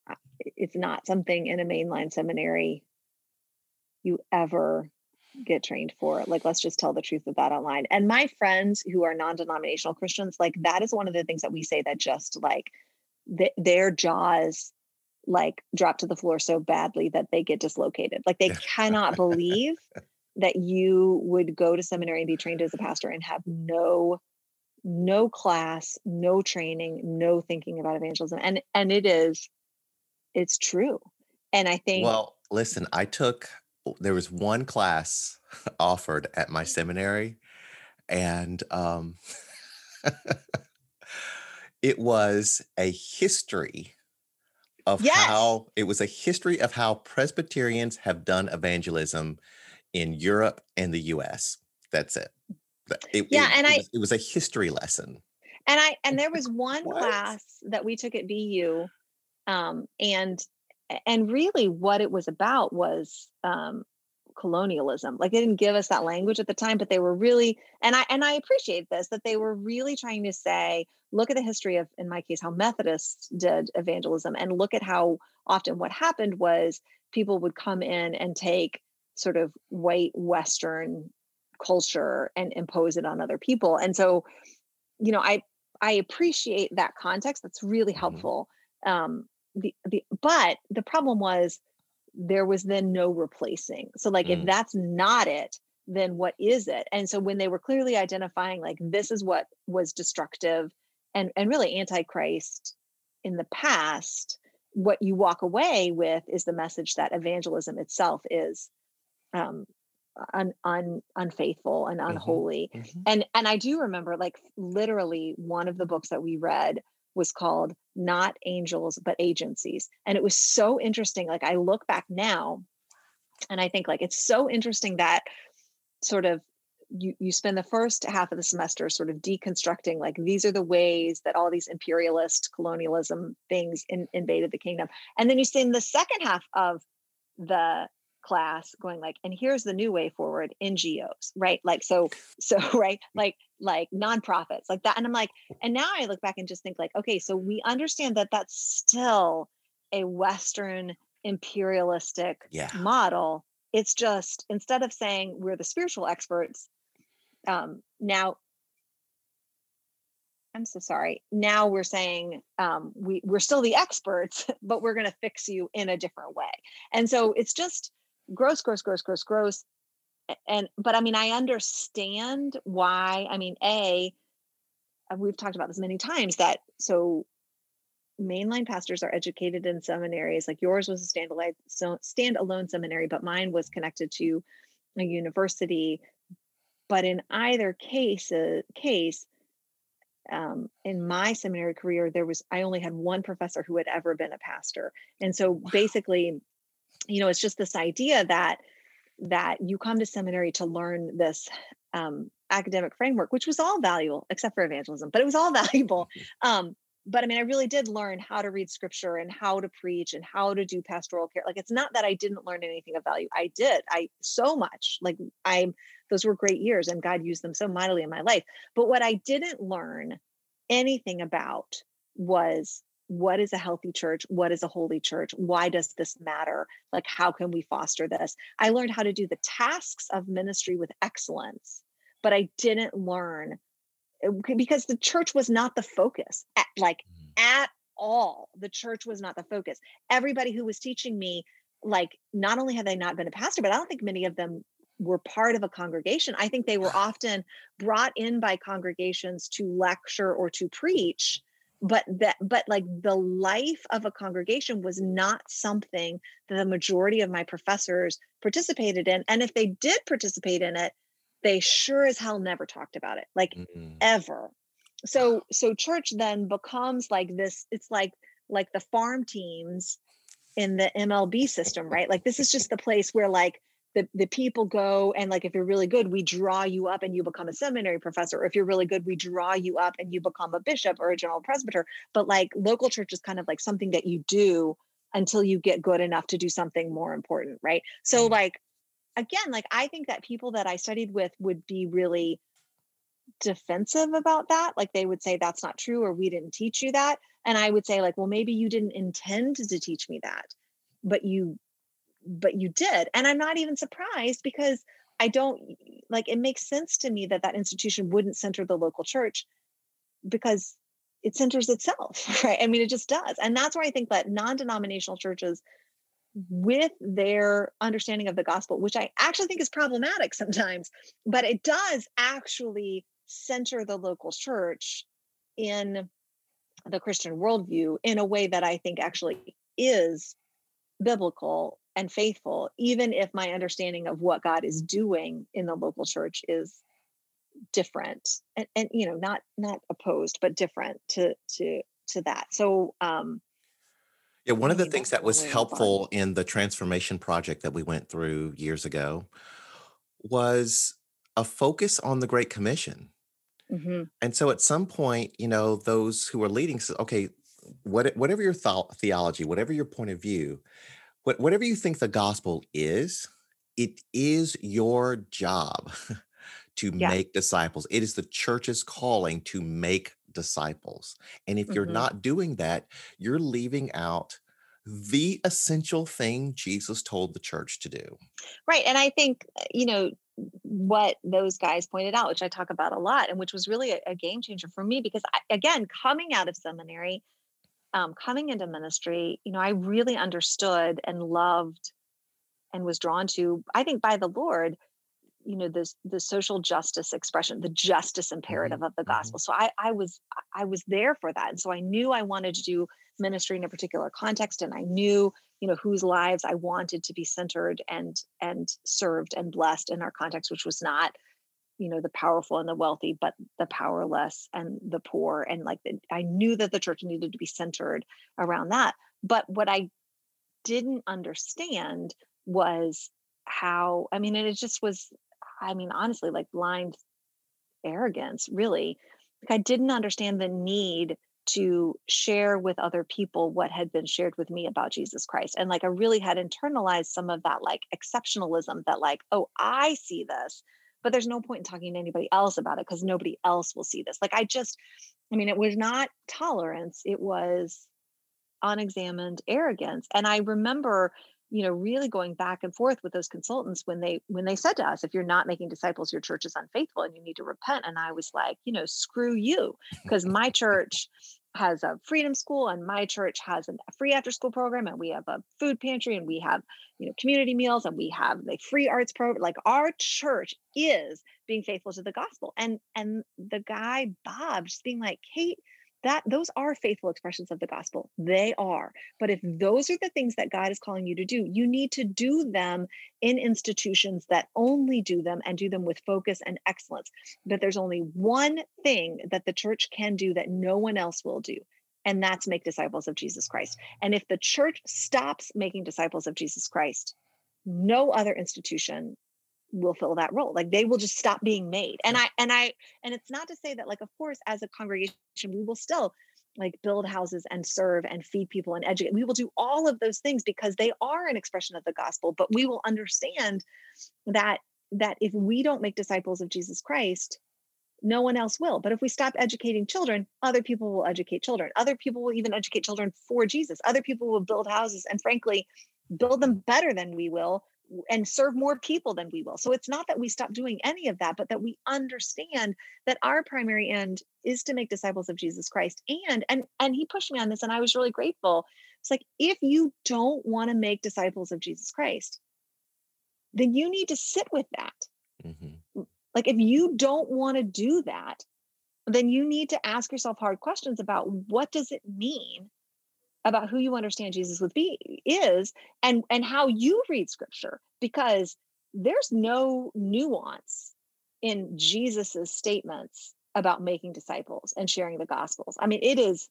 uh, it's not something in a mainline seminary you ever get trained for. Like, let's just tell the truth of that online. And my friends who are non denominational Christians, like, that is one of the things that we say that just like th- their jaws like drop to the floor so badly that they get dislocated. Like, they cannot believe that you would go to seminary and be trained as a pastor and have no no class no training no thinking about evangelism and and it is it's true and i think well listen i took there was one class offered at my seminary and um it was a history of yes. how it was a history of how presbyterians have done evangelism in europe and the us that's it, it yeah it, and it i was, it was a history lesson. And i and there was one class that we took at bu um and and really what it was about was um, colonialism. Like they didn't give us that language at the time but they were really and i and i appreciate this that they were really trying to say look at the history of in my case how methodists did evangelism and look at how often what happened was people would come in and take sort of white western culture and impose it on other people. And so you know i i appreciate that context. That's really mm-hmm. helpful um the, the but the problem was there was then no replacing so like mm. if that's not it then what is it and so when they were clearly identifying like this is what was destructive and and really antichrist in the past what you walk away with is the message that evangelism itself is um un, un, unfaithful and mm-hmm. unholy mm-hmm. Mm-hmm. and and i do remember like literally one of the books that we read was called Not Angels, but Agencies. And it was so interesting. Like I look back now and I think like it's so interesting that sort of you you spend the first half of the semester sort of deconstructing like these are the ways that all these imperialist colonialism things in, invaded the kingdom and then you spend the second half of the class going like and here's the new way forward ngos right? Like so so right? Like like nonprofits like that and i'm like and now i look back and just think like okay so we understand that that's still a western imperialistic yeah. model. It's just instead of saying we're the spiritual experts um now i'm so sorry. Now we're saying um we we're still the experts but we're going to fix you in a different way. And so it's just gross, gross, gross, gross, gross. And but I mean, I understand why. I mean, a we've talked about this many times that so mainline pastors are educated in seminaries like yours was a standalone so standalone seminary but mine was connected to a university but in either case uh, case um, in my seminary career there was i only had one professor who had ever been a pastor and so wow. basically you know it's just this idea that that you come to seminary to learn this um, academic framework which was all valuable except for evangelism but it was all valuable. Mm-hmm. um, but i mean i really did learn how to read scripture and how to preach and how to do pastoral care. Like it's not that i didn't learn anything of value. I did. I so much. Like i those were great years and god used them so mightily in my life. But what i didn't learn anything about was what is a healthy church? What is a holy church? Why does this matter? Like how can we foster this? I learned how to do the tasks of ministry with excellence but i didn't learn uh, because the church was not the focus at, like mm. at all. The church was not the focus. Everybody who was teaching me like not only had they not been a pastor but i don't think many of them were part of a congregation. I think they were often brought in by congregations to lecture or to preach, but that but like the life of a congregation was not something that the majority of my professors participated in. And if they did participate in it, they sure as hell never talked about it, like mm-hmm. ever. So so church then becomes like this, it's like like the farm teams in the MLB system, right? Like this is just the place where like the, the people go and like if you're really good we draw you up and you become a seminary professor or if you're really good we draw you up and you become a bishop or a general presbyter. But like local church is kind of like something that you do until you get good enough to do something more important right? So mm-hmm. like again like i think that people that i studied with would be really defensive about that. Like they would say that's not true or we didn't teach you that. And i would say like well maybe you didn't intend to teach me that but you but you did and i'm not even surprised because i don't like it makes sense to me that that institution wouldn't center the local church because it centers itself right? I mean it just does and that's where i think that non-denominational churches with their understanding of the gospel which i actually think is problematic sometimes but it does actually center the local church in the christian worldview in a way that i think actually is biblical and faithful, even if my understanding of what God is doing in the local church is different and, and you know not not opposed but different to to to that. So um yeah one of the things that was helpful in the transformation project that we went through years ago was a focus on the great commission. Mm-hmm. and so at some point you know those who are leading said okay what, whatever your th- theology whatever your point of view whatever you think the gospel is, it is your job to yeah. make disciples. It is the church's calling to make disciples. And if mm-hmm. you're not doing that, you're leaving out the essential thing Jesus told the church to do. Right. And I think, uh, you know, what those guys pointed out, which I talk about a lot, and which was really a, a game changer for me because, I, again, coming out of seminary, um, coming into ministry, you know, I really understood and loved and was drawn to, I think, by the Lord, you know, this the social justice expression, the justice imperative mm-hmm. of the mm-hmm. gospel. So I, I was I was there for that, and so I knew I wanted to do ministry in a particular context, and I knew you know whose lives I wanted to be centered and and served and blessed in our context, which was not you know the powerful and the wealthy but the powerless and the poor and like the, i knew that the church needed to be centered around that but what i didn't understand was how i mean it just was i mean honestly like blind arrogance really like i didn't understand the need to share with other people what had been shared with me about Jesus Christ. And like I really had internalized some of that like exceptionalism that like, oh, I see this but there's no point in talking to anybody else about it because nobody else will see this. Like I just, I mean, it was not tolerance, it was unexamined arrogance. And I remember, you know, really going back and forth with those consultants when they when they said to us, if you're not making disciples, your church is unfaithful and you need to repent. And I was like, you know, screw you. Because my church has a freedom school and my church has a free after school program and we have a food pantry and we have you know community meals and we have the free arts program like our church is being faithful to the gospel. And and the guy bob just being like kate that those are faithful expressions of the gospel. They are. But if those are the things that god is calling you to do you need to do them in institutions that only do them and do them with focus and excellence. But there's only one thing that the church can do that no one else will do and that's make disciples of jesus christ. And if the church stops making disciples of jesus christ no other institution will fill that role like they will just stop being made and i and i and it's not to say that like of course as a congregation we will still like build houses and serve and feed people and educate we will do all of those things because they are an expression of the gospel but we will understand that that if we don't make disciples of jesus christ no one else will but if we stop educating children other people will educate children other people will even educate children for jesus other people will build houses and frankly build them better than we will and serve more people than we will. So it's not that we stop doing any of that, but that we understand that our primary end is to make disciples of Jesus Christ. And and and he pushed me on this and I was really grateful. It's like if you don't want to make disciples of Jesus Christ, then you need to sit with that. Mm-hmm. Like if you don't want to do that, then you need to ask yourself hard questions about what does it mean about who you understand Jesus with be is and and how you read scripture because there's no nuance in Jesus's statements about making disciples and sharing the gospels. I mean it is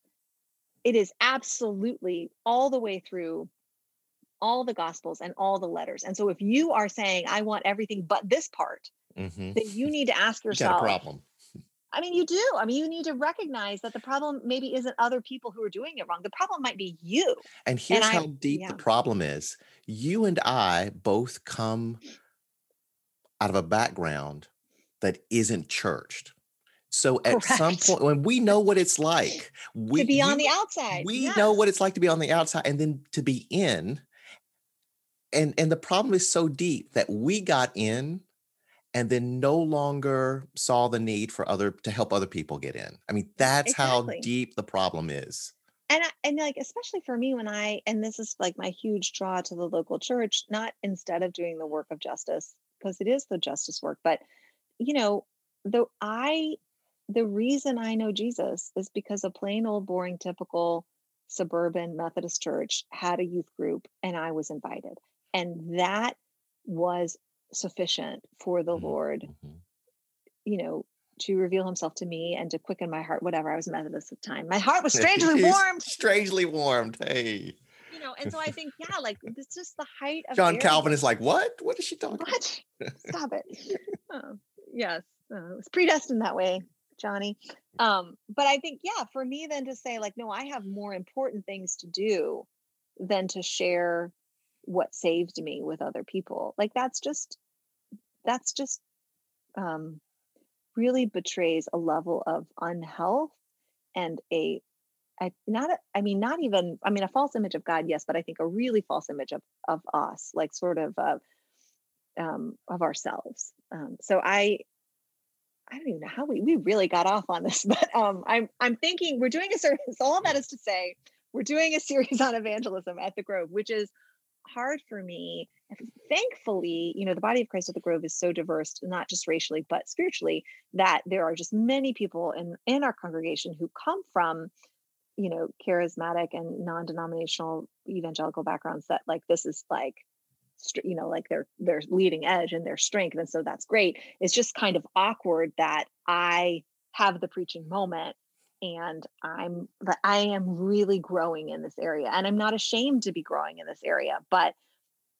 it is absolutely all the way through all the gospels and all the letters. And so if you are saying I want everything but this part, Mm-hmm. then you need to ask You got yourself a problem. I mean, you do. I mean, you need to recognize that the problem maybe isn't other people who are doing it wrong. The problem might be you. And here's I- how deep yeah. the problem is. You and I both come out of a background that isn't churched. So at some point, when we know what it's like, we to be on the outside. we know what it's like to be on the outside and then to be in. And and the problem is so deep that we got in and then no longer saw the need for other to help other people get in. I mean, that's how deep the problem is. and I, and like especially for me when I and this is like my huge draw to the local church, not instead of doing the work of justice because it is the justice work, but you know, the I the reason I know Jesus is because a plain old boring typical suburban Methodist church had a youth group and I was invited. And that was sufficient for the Mhm. Lord Mhm. you know, to reveal himself to me and to quicken my heart, whatever. I was Methodist at the time. My heart was strangely warmed, Strangely warmed. Hey. you know, and so I think, yeah, like it's just the height of John Calvin is like, what? What is she talking about? Stop it. Oh, yes. Uh, it was predestined that way, Johnny. Um, but I think, yeah, for me then to say, like, no, I have more important things to do than to share what saved me with other people. Like that's just that's just um really betrays a level of unhealth and a I, not a, I mean not even I mean a false image of God yes but I think a really false image of of us like sort of uh, um of ourselves. Um so I I don't even know how we we really got off on this but um I'm I'm thinking we're doing a service all that is to say we're doing a series on evangelism at the Grove which is hard for me thankfully you know the body of christ at the grove is so diverse not just racially but spiritually that there are just many people in in our congregation who come from you know charismatic and non-denominational evangelical backgrounds that like this is like you know like they're they're leading edge and their strength and so that's great. It's just kind of awkward that i have the preaching moment and i'm but i am really growing in this area and i'm not ashamed to be growing in this area but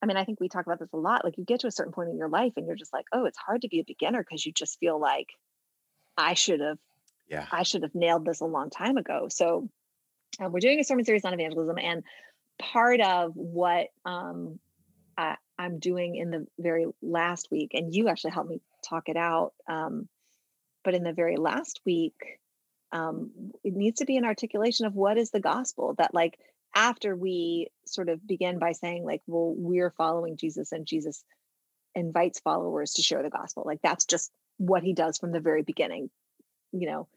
I mean, I think we talk about this a lot. Like you get to a certain point in your life and you're just like, oh, it's hard to be a beginner because you just feel like I should have, Yeah. I should have nailed this a long time ago. So uh, we're doing a sermon series on evangelism, and part of what um, I, I'm doing in the very last week, and you actually helped me talk it out. Um, but in the very last week, um, it needs to be an articulation of what is the gospel that like after we sort of begin by saying like well we're following jesus and jesus invites followers to share the gospel like that's just what he does from the very beginning. You know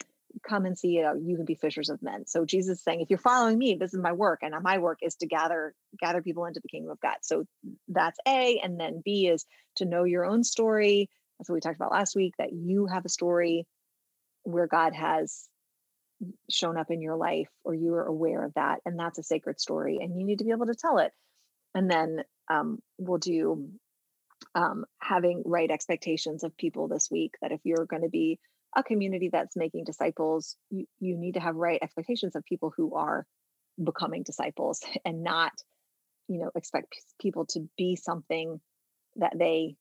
come and see it you can be fishers of men. So jesus is saying if you're following me this is my work and my work is to gather gather people into the kingdom of god. So that's a and then b is to know your own story. That's what we talked about last week that you have a story where god has shown up in your life or you are aware of that and that's a sacred story and you need to be able to tell it. And then um, we'll do um, having right expectations of people this week that if you're going to be a community that's making disciples you, you need to have right expectations of people who are becoming disciples and not you know expect people to be something that they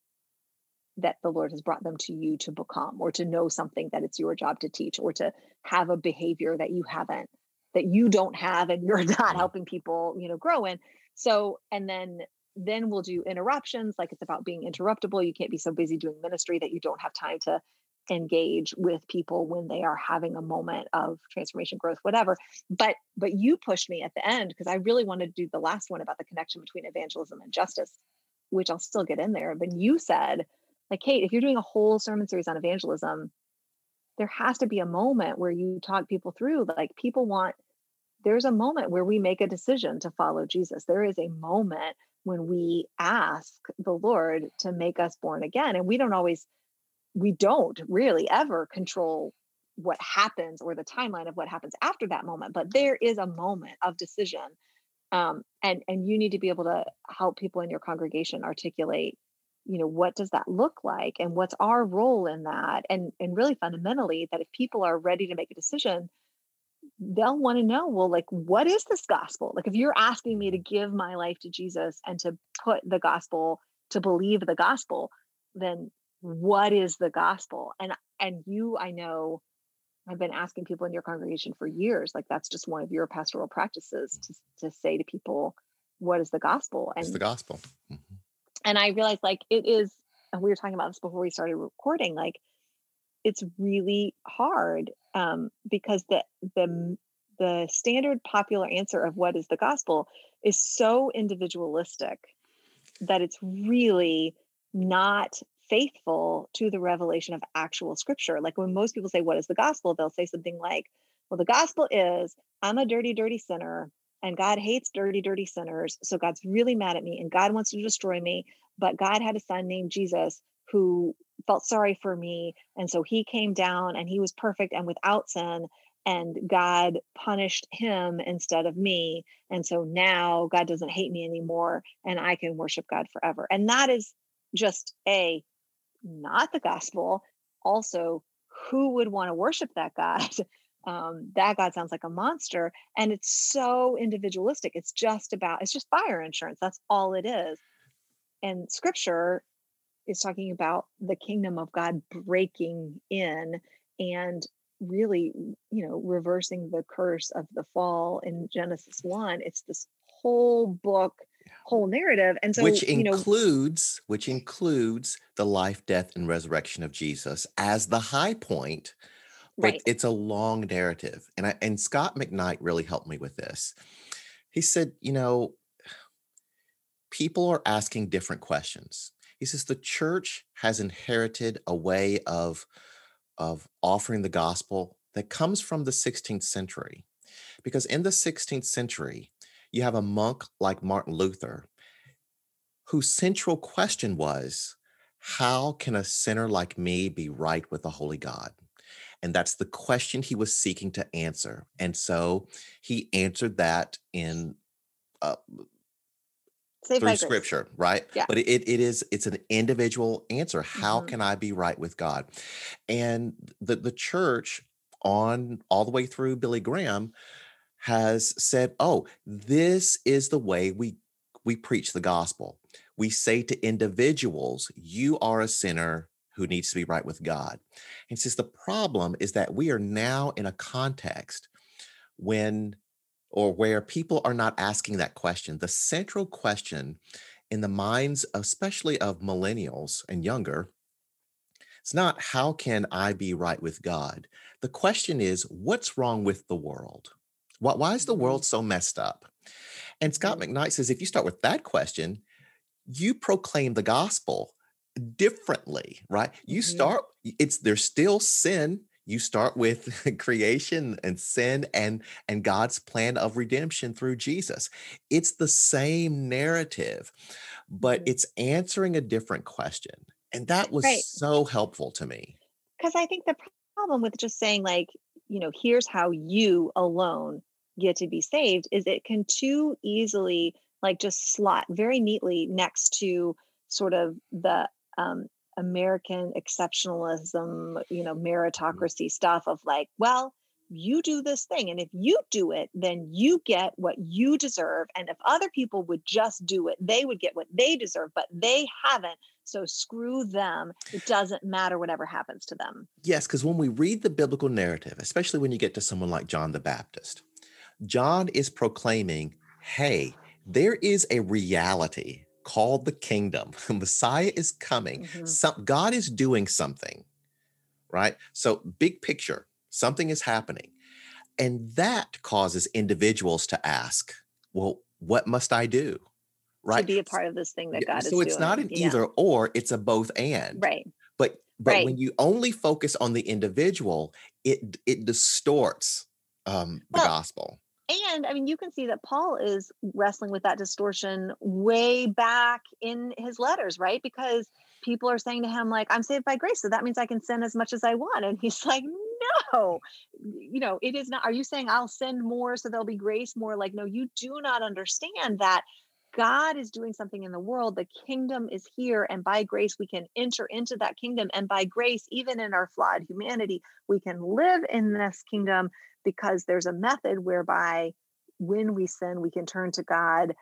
that the Lord has brought them to you to become, or to know something that it's your job to teach, or to have a behavior that you haven't, that you don't have, and you're not Mhm. helping people, you know, grow in. So, and then then we'll do interruptions, like it's about being interruptible. You can't be so busy doing ministry that you don't have time to engage with people when they are having a moment of transformation growth whatever but but you pushed me at the end because i really wanted to do the last one about the connection between evangelism and justice which i'll still get in there but you said like kate if you're doing a whole sermon series on evangelism there has to be a moment where you talk people through like people want there's a moment where we make a decision to follow jesus there is a moment when we ask the Lord to make us born again. And we don't always, we don't really ever control what happens or the timeline of what happens after that moment. But there is a moment of decision. Um, and and you need to be able to help people in your congregation articulate you know what does that look like and what's our role in that? And and really fundamentally that if people are ready to make a decision they'll want to know well like what is this gospel? Like if you're asking me to give my life to jesus and to put the gospel to believe the gospel then what is the gospel? And and you i know i've been asking people in your congregation for years like that's just one of your pastoral practices to, to say to people what is the gospel? And it's the gospel? Mm-hmm. And i realized like it is and we were talking about this before we started recording like it's really hard um, because the the the standard popular answer of what is the gospel is so individualistic that it's really not faithful to the revelation of actual scripture. Like when most people say, What is the gospel? they'll say something like, Well, the gospel is I'm a dirty, dirty sinner, and God hates dirty, dirty sinners. So God's really mad at me, and God wants to destroy me. But God had a son named Jesus who felt sorry for me. And so he came down and he was perfect and without sin. And God punished him instead of me. And so now God doesn't hate me anymore and I can worship God forever. And that is just a not the gospel. Also, who would want to worship that God? Um, that God sounds like a monster. And it's so individualistic. It's just about, it's just fire insurance. That's all it is. And scripture is talking about the kingdom of God breaking in and really, you know, reversing the curse of the fall in Genesis 1. It's this whole book whole narrative and so which includes know, which includes the life death and resurrection of jesus as the high point right. it's a long narrative and I, and scot mcknight really helped me with this. He said you know people are asking different questions. He says the church has inherited a way of of offering the gospel that comes from the 16th century because in the 16th century you have a monk like martin luther whose central question was how can a sinner like me be right with the holy god and that's the question he was seeking to answer and so he answered that in uh, through scripture right? Yeah. but it, it is it's an individual answer how mm-hmm. can i be right with god? And the the church on all the way through billy graham has said oh this is the way we we preach the gospel. We say to individuals you are a sinner who needs to be right with god and says the problem is that we are now in a context when or where people are not asking that question. The central question in the minds, especially of millennials and younger, it's not how can I be right with God? The question is, what's wrong with the world? Why, why is the mm-hmm. world so messed up? And Scot mm-hmm. McKnight says if you start with that question, you proclaim the gospel differently, right? You mm-hmm. start, it's there's still sin you start with creation and sin and and God's plan of redemption through Jesus. It's the same narrative, but mm-hmm. it's answering a different question. And that was right. so helpful to me. Cuz I think the problem with just saying like, you know, here's how you alone get to be saved is it can too easily like just slot very neatly next to sort of the um, American exceptionalism, you know, mm-hmm. meritocracy stuff of like, well, you do this thing. And if you do it, then you get what you deserve. And if other people would just do it, they would get what they deserve, but they haven't. So screw them. It doesn't matter whatever happens to them. Yes, because when we read the biblical narrative, especially when you get to someone like John the Baptist, John is proclaiming, hey, there is a reality called the kingdom. Messiah is coming. Mm-hmm. Some, God is doing something, right? So, big picture, something is happening. And that causes individuals to ask, well, what must I do? Right. To be a part of this thing that God so is So it's doing. not an yeah. either or, it's a both and. Right. But but right. when you only focus on the individual, it it distorts um, the well, gospel. And I mean, you can see that Paul is wrestling with that distortion way back in his letters, right? Because people are saying to him, like, I'm saved by grace. So that means I can sin as much as I want. And he's like, no, you know, it is not. Are you saying I'll send more so there'll be grace more? Like, no, you do not understand that God is doing something in the world. The kingdom is here. And by grace, we can enter into that kingdom. And by grace, even in our flawed humanity, we can live in this kingdom because there's a method whereby when we sin, we can turn to God,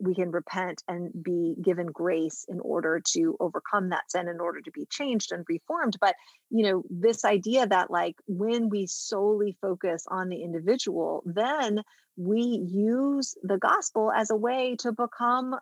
we can repent and be given grace in order to overcome that sin, in order to be changed and reformed. But, you know, this idea that like when we solely focus on the individual, then we use the gospel as a way to become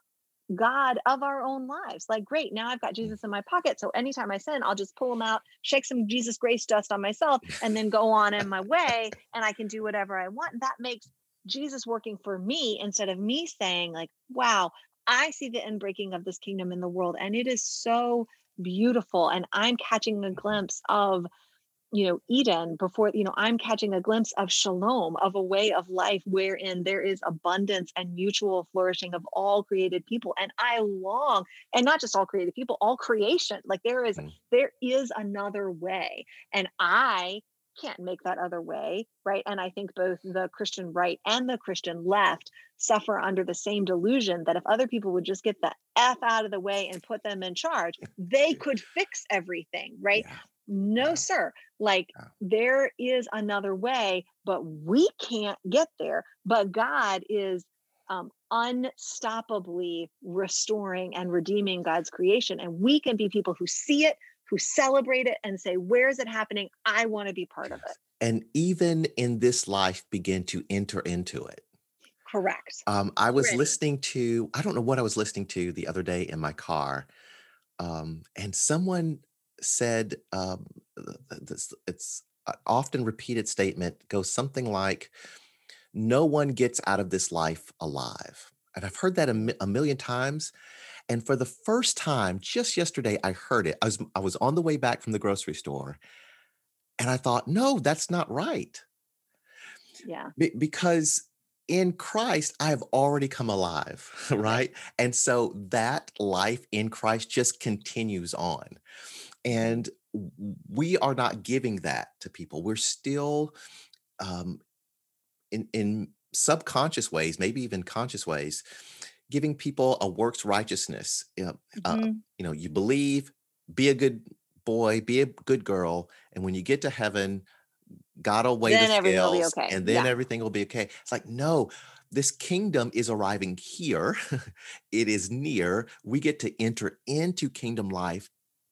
God of our own lives. Like, great, now I've got mm. Jesus in my pocket. So anytime I sin, I'll just pull him out, shake some Jesus grace dust on myself, and then go on in my way, and I can do whatever I want. That makes Jesus working for me instead of me saying, like, wow, I see the inbreaking of this kingdom in the world, and it is so beautiful. And I'm catching a glimpse of you know eden before you know i'm catching a glimpse of shalom of a way of life wherein there is abundance and mutual flourishing of all created people and i long and not just all created people all creation like there is mm. there is another way and i can't make that other way right and i think both the christian right and the christian left suffer under the same delusion that if other people would just get the f out of the way and put them in charge they could fix everything right yeah. No, sir. Like yeah. there is another way, but we can't get there. But God is um, unstoppably restoring and redeeming God's creation. And we can be people who see it, who celebrate it, and say, Where is it happening? I want to be part of it. And even in this life, begin to enter into it. Correct. Um, I was listening to, I don't know what I was listening to the other day in my car. Um, and someone said um, this, it's often repeated statement goes something like, "No one gets out of this life alive," and I've heard that a, a million times. And for the first time, just yesterday, I heard it. I was I was on the way back from the grocery store, and I thought, "No, that's not right." Yeah, Be- because in Christ, I have already come alive, right? And so that life in Christ just continues on. And we are not giving that to people. We're still um, in, in subconscious ways, maybe even conscious ways, giving people a works righteousness. You know, uh, mm-hmm. uh, you know, you believe, be a good boy, be a good girl, and when you get to heaven, God will weigh then the scales, okay. and then yeah. everything will be okay. It's like no, this kingdom is arriving here. it is near. We get to enter into kingdom life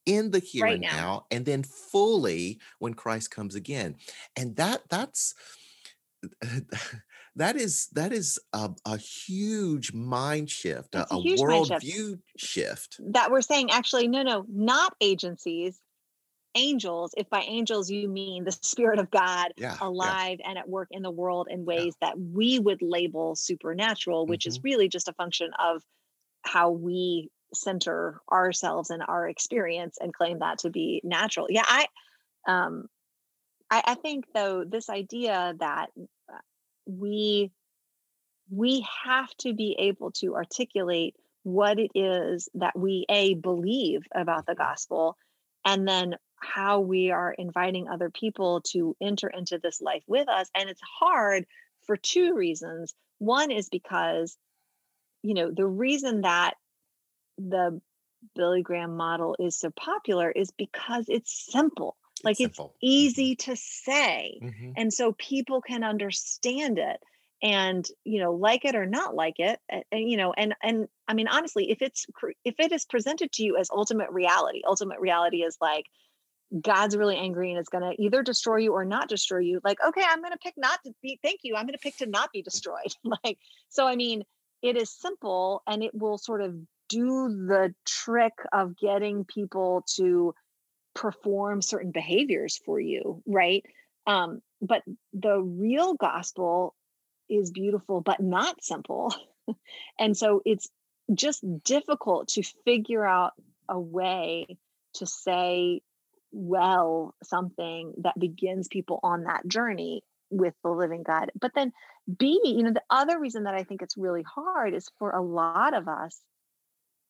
in the here right and now. now and then fully when Christ comes again. And that that's that is that is a, a huge mind shift, a, a, a world view shift. That we're saying actually, no, no, not agencies, angels. If by angels you mean the spirit of God yeah, alive yeah. and at work in the world in ways yeah. that we would label supernatural, which mm-hmm. is really just a function of how we center ourselves and our experience and claim that to be natural. Yeah, I um I, I think though this idea that uh, we we have to be able to articulate what it is that we a believe about the gospel and then how we are inviting other people to enter into this life with us and it's hard for two reasons one is because you know the reason that the Billy Graham model is so popular is because it's simple. Like it's, it's easy to say. Mm-hmm. And so people can understand it and you know like it or not like it and, and, you know and and i mean honestly if it's if it is presented to you as ultimate reality ultimate reality is like god's really angry and it's going to either destroy you or not destroy you like okay i'm going to pick not to be thank you i'm going to pick to not be destroyed like so i mean it is simple and it will sort of do the trick of getting people to perform certain behaviors for you, right? Um, but the real gospel is beautiful, but not simple. and so it's just difficult to figure out a way to say well something that begins people on that journey with the living God. But then B, you know, the other reason that I think it's really hard is for a lot of us,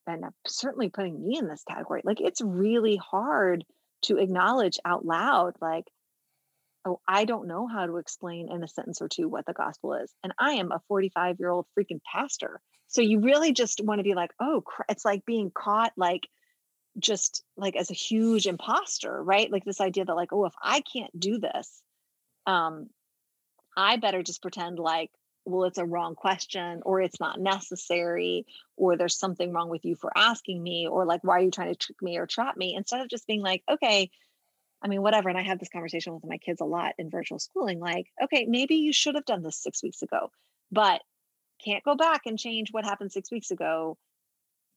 and certainly putting me in this category, like it's really hard to acknowledge out loud, like, oh, I don't know how to explain in a sentence or two what the gospel is. And I am a 45 year old freaking pastor. So you really just want to be like, oh, it's like being caught, like, just like as a huge imposter, right? Like this idea that, like, oh, if I can't do this, um, I better just pretend like, well, it's a wrong question, or it's not necessary, or there's something wrong with you for asking me, or like, why are you trying to trick me or trap me? Instead of just being like, okay, I mean, whatever. And I have this conversation with my kids a lot in virtual schooling like, okay, maybe you should have done this six weeks ago, but can't go back and change what happened six weeks ago.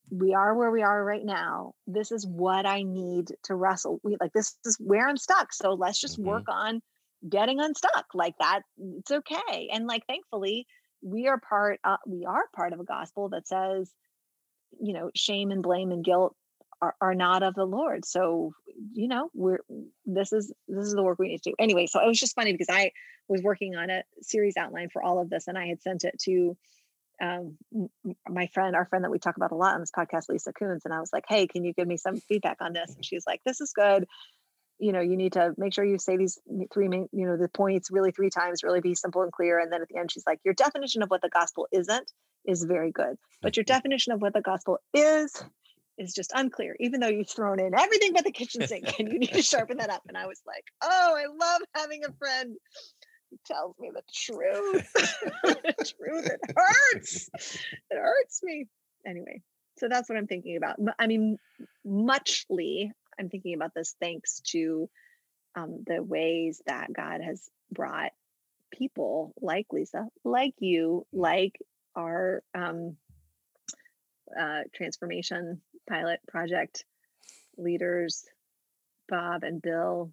We are where we are right now. This is what I need to wrestle. We like this is where I'm stuck. So let's just mm-hmm. work on getting unstuck like that it's okay and like thankfully we are part uh, we are part of a gospel that says you know shame and blame and guilt are, are not of the lord so you know we're this is this is the work we need to do anyway so it was just funny because i was working on a series outline for all of this and i had sent it to um, my friend, our friend that we talk about a lot on this podcast, Lisa Coons, and I was like, "Hey, can you give me some feedback on this?" And she's like, "This is good you know you need to make sure you say these three main you know the points really three times really be simple and clear and then at the end she's like your definition of what the gospel isn't is very good but your definition of what the gospel is is just unclear even though you've thrown in everything but the kitchen sink and you need to sharpen that up. And i was like oh i love having a friend who tells me the truth the truth. It hurts. It hurts me. Anyway so that's what i'm thinking about. I mean muchly I'm thinking about this thanks to um, the ways that God has brought people like Lisa, like you, like our um, uh, transformation pilot project leaders, Bob and Bill,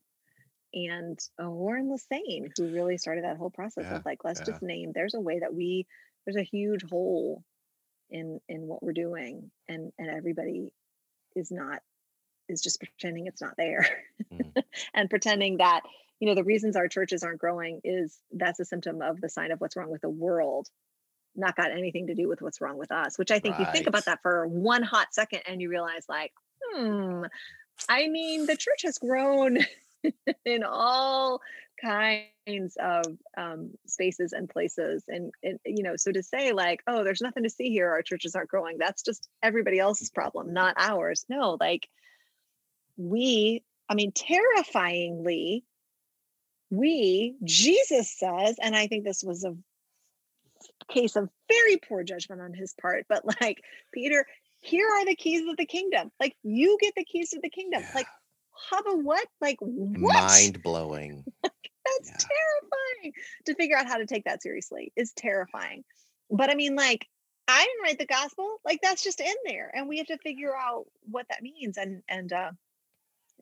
and uh, Warren Lasane, who really started that whole process yeah, of like, let's yeah. just name. There's a way that we there's a huge hole in in what we're doing, and and everybody is not is just pretending it's not there mm. and pretending that you know the reasons our churches aren't growing is that's a symptom of the sign of what's wrong with the world not got anything to do with what's wrong with us which i think right. you think about that for one hot second and you realize like hmm i mean the church has grown in all kinds of um, spaces and places and, and you know so to say like oh there's nothing to see here our churches aren't growing that's just everybody else's problem not ours no like we, I mean, terrifyingly, we, Jesus says, and I think this was a case of very poor judgment on his part, but like, Peter, here are the keys of the kingdom. Like, you get the keys of the kingdom. Yeah. Like, hubba what? Like, what? Mind blowing. That's yeah. terrifying. To figure out how to take that seriously is terrifying. But I mean, like, I didn't write the gospel. Like that's just in there, and we have to figure out what that means. And and uh,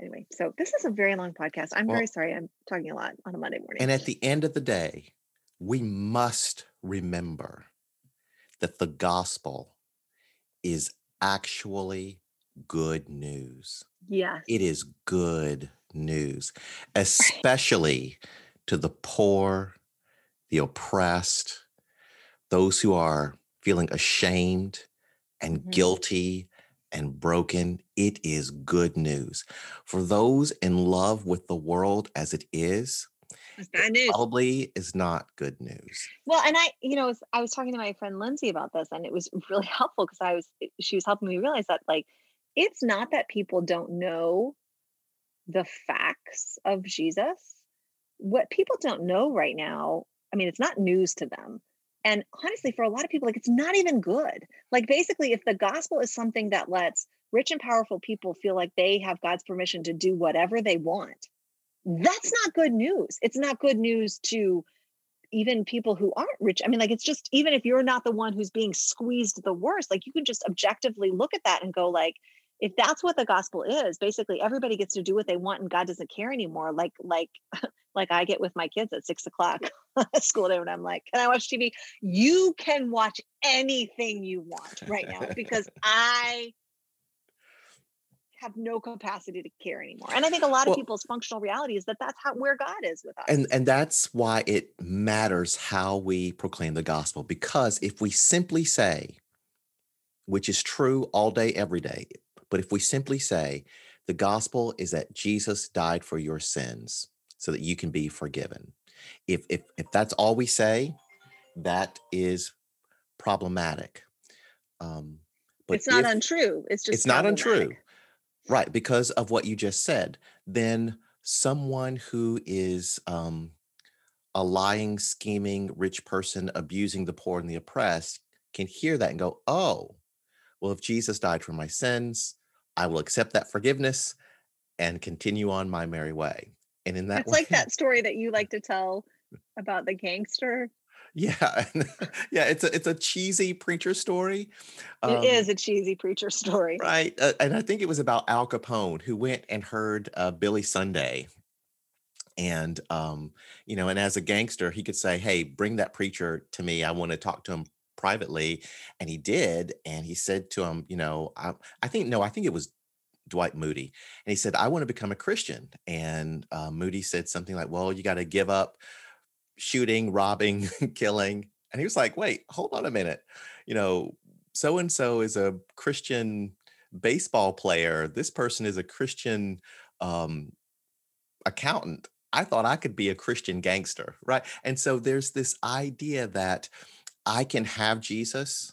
anyway, so this is a very long podcast. I'm well, very sorry. I'm talking a lot on a Monday morning. And at the end of the day, we must remember that the gospel is actually good news. Yes. It is good news, especially to the poor, the oppressed, those who are feeling ashamed and mm-hmm. guilty and broken, it is good news. For those in love with the world as it is, news. probably is not good news. Well, and I, you know, I was talking to my friend Lindsay about this, and it was really helpful because I was, eh, she was helping me realize that, like, it's not that people don't know the facts of Jesus. What people don't know right now, I mean, it's not news to them and honestly, for a lot of people, like it's not even good. Like basically, if the gospel is something that lets rich and powerful people feel like they have God's permission to do whatever they want, that's not good news. It's not good news to even people who aren't rich. I mean, like it's just even if you're not the one who's being squeezed the worst, like you can just objectively look at that and go, like, if that's what the gospel is basically everybody gets to do what they want and god doesn't care anymore like like like i get with my kids at six o'clock school day when i'm like can i watch tv you can watch anything you want right now because i have no capacity to care anymore. And I think a lot of well, people's functional reality is that that's how where God is with us. And and that's why it matters how we proclaim the gospel because if we simply say which is true all day every day, but if we simply say the gospel is that Jesus died for your sins so that you can be forgiven. If if if that's all we say, that is problematic. Um, but it's not if, untrue. It's just it's not untrue, right? Because of what you just said. Then someone who is um, a lying, scheming, rich person abusing the poor and the oppressed can hear that and go, "Oh, well, if Jesus died for my sins, I will accept that forgiveness and continue on my merry way." And in that, it's way, like that story that you like to tell about the gangster yeah, yeah, it's a it's a cheesy preacher story. Um, it is a cheesy preacher story, right? Uh, and I think it was about Al Capone who went and heard uh, Billy Sunday, and um, you know, and as a gangster, he could say, "Hey, bring that preacher to me. I want to talk to him privately," and he did. And he said to him, "You know, I, I think no, I think it was Dwight Moody. And he said, I want to become a Christian. And uh, Moody said something like, Well, you got to give up shooting, robbing, killing. And he was like, wait, hold on a minute. You know, so and so is a Christian baseball player. This person is a Christian um, accountant. I thought I could be a Christian gangster, right? And so there's this idea that I can have Jesus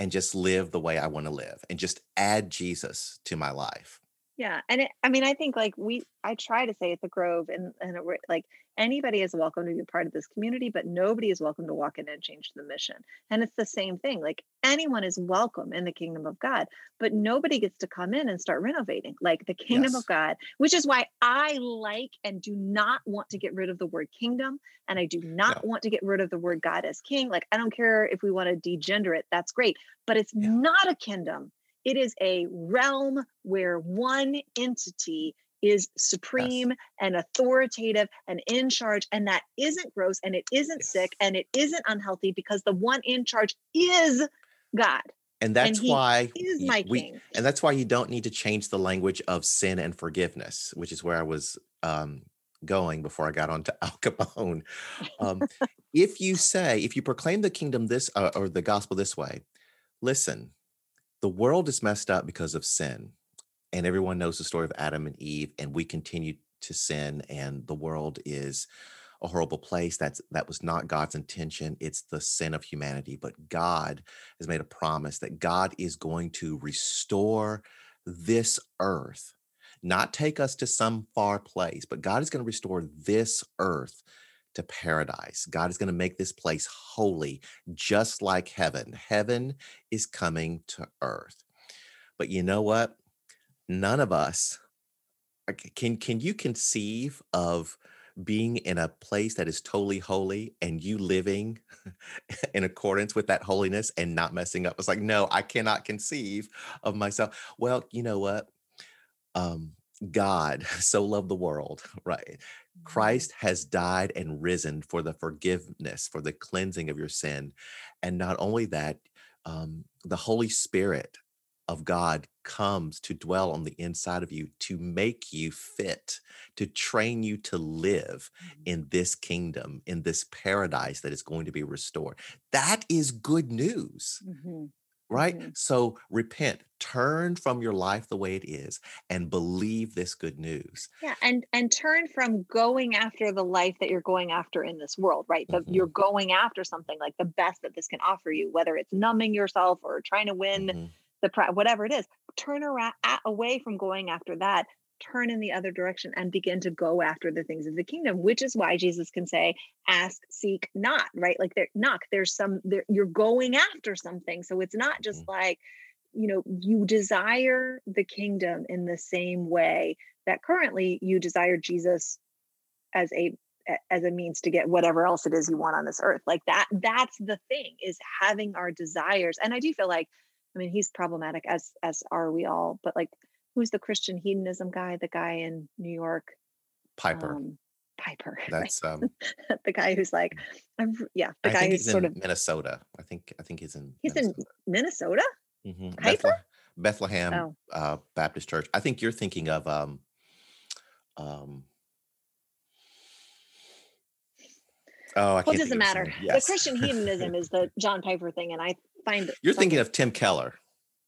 and just live the way I want to live and just add Jesus to my life. Yeah. And it, I mean, I think like we, I try to say at the Grove and, and it, like anybody is welcome to be a part of this community, but nobody is welcome to walk in and change the mission. And it's the same thing. Like anyone is welcome in the kingdom of God, but nobody gets to come in and start renovating like the kingdom yes. of God, which is why I like and do not want to get rid of the word kingdom. And I do not want to get rid of the word God as king. Like, I don't care if we want to degender it, that's great, but it's yeah. not a kingdom it is a realm where one entity is supreme yes. and authoritative and in charge. And that isn't gross and it isn't yes. sick and it isn't unhealthy because the one in charge is God. And that's and why is my we, king. And that's why you don't need to change the language of sin and forgiveness, which is where I was um, going before I got onto Al Capone. Um, if you say, if you proclaim the kingdom this uh, or the gospel this way, listen, the world is messed up because of sin. And everyone knows the story of Adam and Eve, and we continue to sin, and the world is a horrible place. That's that was not God's intention. It's the sin of humanity. But God has made a promise that God is going to restore this earth, not take us to some far place, but God is going to restore this earth to paradise. God is going to make this place holy, just like heaven. Heaven is coming to earth. But you know what? None of us can can you conceive of being in a place that is totally holy and you living in accordance with that holiness and not messing up. It's like, no, I cannot conceive of myself. Well, you know what? Um, God so loved the world, right? Christ has died and risen for the forgiveness, for the cleansing of your sin. And not only that, um, the Holy Spirit of God comes to dwell on the inside of you to make you fit, to train you to live mm-hmm. in this kingdom, in this paradise that is going to be restored. That is good news. Mm-hmm right? Mm-hmm. So repent, turn from your life the way it is and believe this good news. Yeah, and and turn from going after the life that you're going after in this world, right? The, mm-hmm. You're going after something like the best that this can offer you, whether it's numbing yourself or trying to win mm-hmm. the whatever it is. Turn around away from going after that turn in the other direction and begin to go after the things of the kingdom which is why jesus can say ask seek not right? Like there knock there's some there, you're going after something. So it's not just mm-hmm. like you know you desire the kingdom in the same way that currently you desire jesus as a as a means to get whatever else it is you want on this earth. Like that that's the thing is having our desires. And i do feel like i mean he's problematic as as are we all but like who's the Christian hedonism guy? The guy in New York, Piper. Um, Piper. That's um, the guy who's like, I'm, yeah, the I guy who's sort of Minnesota. I think I think he's in. He's Minnesota. in Minnesota. Mm-hmm. Piper. Bethlehem Oh. uh, Baptist Church. I think you're thinking of um, um, oh, I Well, it doesn't matter. name. The Christian hedonism is the John Piper thing, and I find it You're thinking of Tim Keller.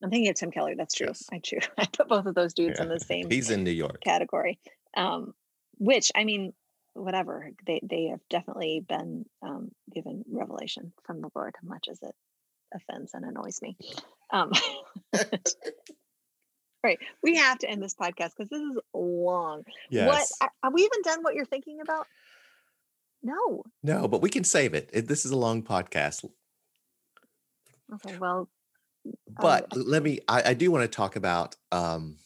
I'm thinking of Tim Keller. That's true. Yes. I true. I put both of those dudes in the same He's in New York. category. Um, which I mean, whatever they they have definitely been um, given revelation from the Lord, much as it offends and annoys me. Um, right, we have to end this podcast because this is long. Yes. What are- have we even done? What you're thinking about? No. No, but we can save it. It- This is a long podcast. Okay. Well, But l- let me, I, I do want to talk about um,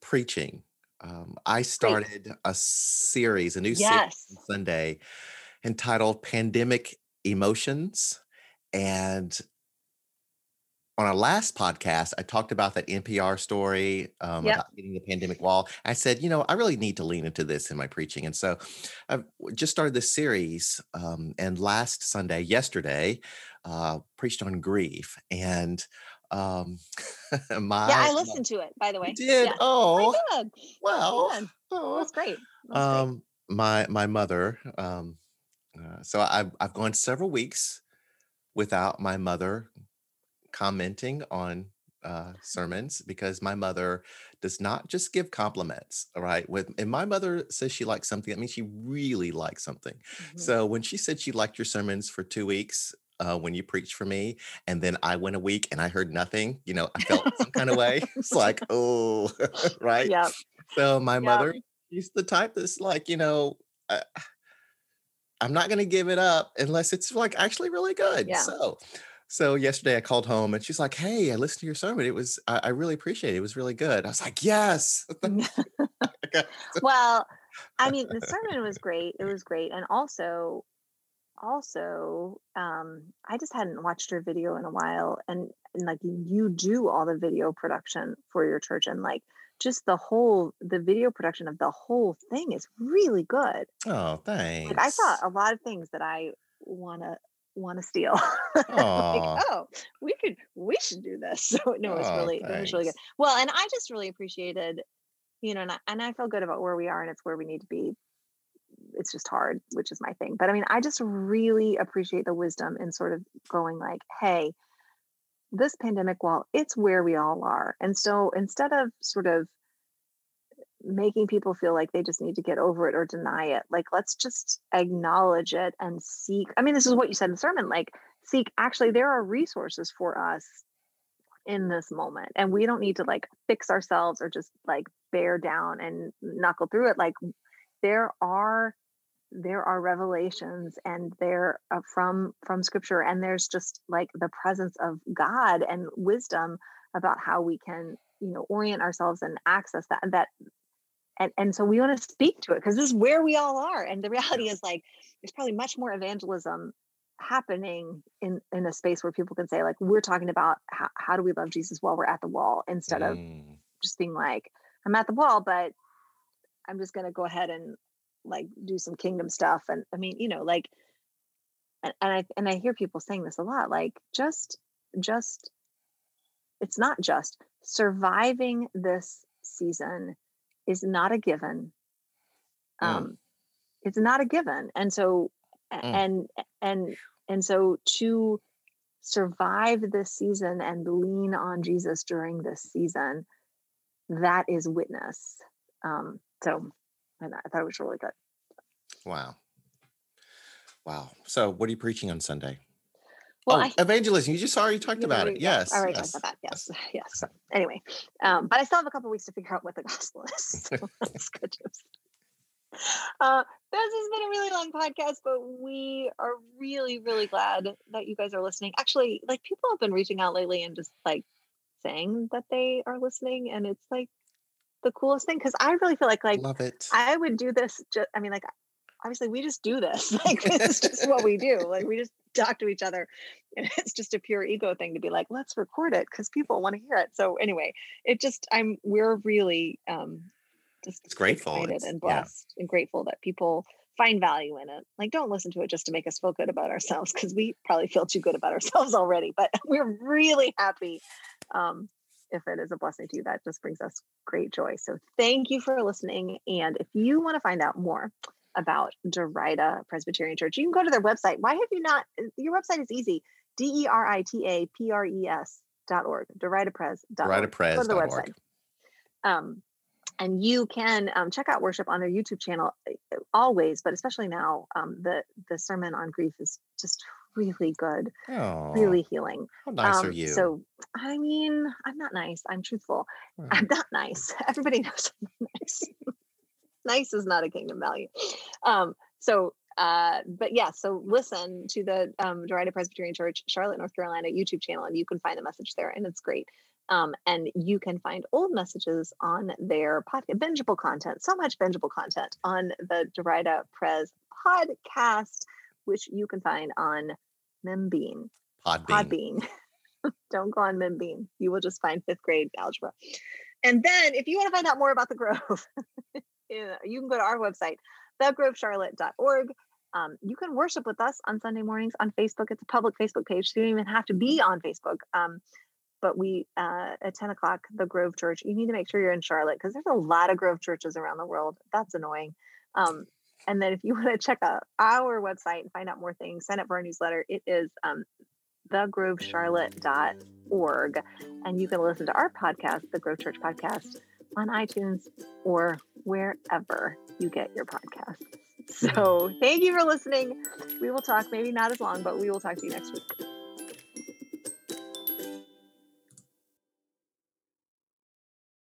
preaching. Um, I started a series, a new series yes. on Sunday entitled Pandemic Emotions. And on our last podcast, I talked about that NPR story um, Yep. about hitting the pandemic wall. I said, you know, I really need to lean into this in my preaching. And so I've just started this series. Um, and last Sunday, yesterday, uh, preached on grief. And um, my. yeah, I listened to it. By the way. Did? Yeah. Oh, well. I. It oh. was great. Was great. Um, my my mother. Um, uh, so I've I've gone several weeks without my mother commenting on uh, sermons because my mother does not just give compliments. All right, with and my mother says she likes something, that means she really likes something. Mhm. So when she said she liked your sermons for two weeks. Uh, when you preached for me, and then I went a week and I heard nothing, you know, I felt some kind of way. It's like, oh, right. Yep. So my Yep. mother, she's the type that's like, you know, uh, I'm not going to give it up unless it's like actually really good. Yeah. So, so yesterday I called home and she's like, "Hey, I listened to your sermon. It was, I, I really appreciate it. It was really good." I was like, "Yes." Well, I mean, the sermon was great. It was great, and also, also, um, I just hadn't watched your video in a while, and and like you do all the video production for your church, and like just the whole the video production of the whole thing is really good. oh, thanks. Like I saw a lot of things that I wanna want to steal. like, oh, we could, we should do this. So no, it was Aw, really, it was really good. Well, and I just really appreciated, you know, and I, and I feel good about where we are and it's where we need to be. It's just hard, which is my thing. But I mean, I just really appreciate the wisdom in sort of going like, hey, this pandemic, well, it's where we all are. And so instead of sort of making people feel like they just need to get over it or deny it, like let's just acknowledge it and seek. I mean, this is what you said in the sermon, like seek actually there are resources for us in this moment and we don't need to like fix ourselves or just like bear down and knuckle through it like there are there are revelations and they're uh, from from scripture and there's just like the presence of god and wisdom about how we can you know orient ourselves and access that that and and so we want to speak to it because this is where we all are and the reality is like there's probably much more evangelism happening in in a space where people can say like we're talking about how, how do we love jesus while we're at the wall instead of Mm, just being like i'm at the wall but i'm just going to go ahead and like do some kingdom stuff and i mean you know like and, and i and i hear people saying this a lot like just just it's not just surviving this season is not a given Mm. um it's not a given and so Mm. and and and so to survive this season and lean on jesus during this season that is witness um so and i thought it was really good wow. Wow. So, what are you preaching on Sunday? well oh, I, evangelism. You just already talked about it. Yes. I already yes. talked about that. Yes. Yes. So anyway, um, but I still have a couple weeks to figure out what the gospel is. So that's good news. Uh, this has been a really long podcast, but we are really, really glad that you guys are listening. Actually, like people have been reaching out lately and just like saying that they are listening, and it's like the coolest thing because I really feel like like Love it. I would do this. Just, I mean, like, obviously, we just do this. Like, this is just what we do. Like, we just talk to each other, and it's just a pure ego thing to be like, let's record it because people want to hear it. So, anyway, it just, I'm, we're really, um, just It's grateful. It's- and yeah. blessed and grateful that people find value in it. Like, don't listen to it just to make us feel good about ourselves because we probably feel too good about ourselves already. But we're really happy um, if it is a blessing to you, that just brings us great joy. So thank you for listening. And if you want to find out more about Derita Presbyterian Church, you can go to their website. Why have you not? Your website is easy. D E R I T A P R E S dot org. DeritaPres. DeritaPres. Go to the website. Um, and you can um, check out worship on their YouTube channel uh, always, but especially now. Um, the the sermon on grief is just really good, oh, really healing. How nice um, are you? So, I mean, I'm not nice. I'm truthful. I'm not nice. Everybody knows I'm nice. nice is not a kingdom value. Um, so, uh, but yeah, so listen to the um, Derita Presbyterian Church, Charlotte, North Carolina YouTube channel, and you can find the message there, and it's great. Um, and you can find old messages on their podcast, bingeable content, so much bingeable content on the Derita Pres podcast, which you can find on Membean. Podbean. Podbean. Don't go on Membean. You will just find fifth grade algebra. And then if you want to find out more about the Grove, you can go to our website, thegrovecharlotte.org. Um, you can worship with us on Sunday mornings on Facebook. It's a public Facebook page, so you don't even have to be on Facebook. Um, but we uh, at 10 o'clock, the Grove Church, you need to make sure you're in Charlotte because there's a lot of Grove churches around the world. That's annoying. Um, and then if you want to check out our website and find out more things, sign up for our newsletter. It is um, thegrovecharlotte.org. And you can listen to our podcast, the Grove Church Podcast, on iTunes or wherever you get your podcasts. So thank you for listening. We will talk, maybe not as long, but we will talk to you next week.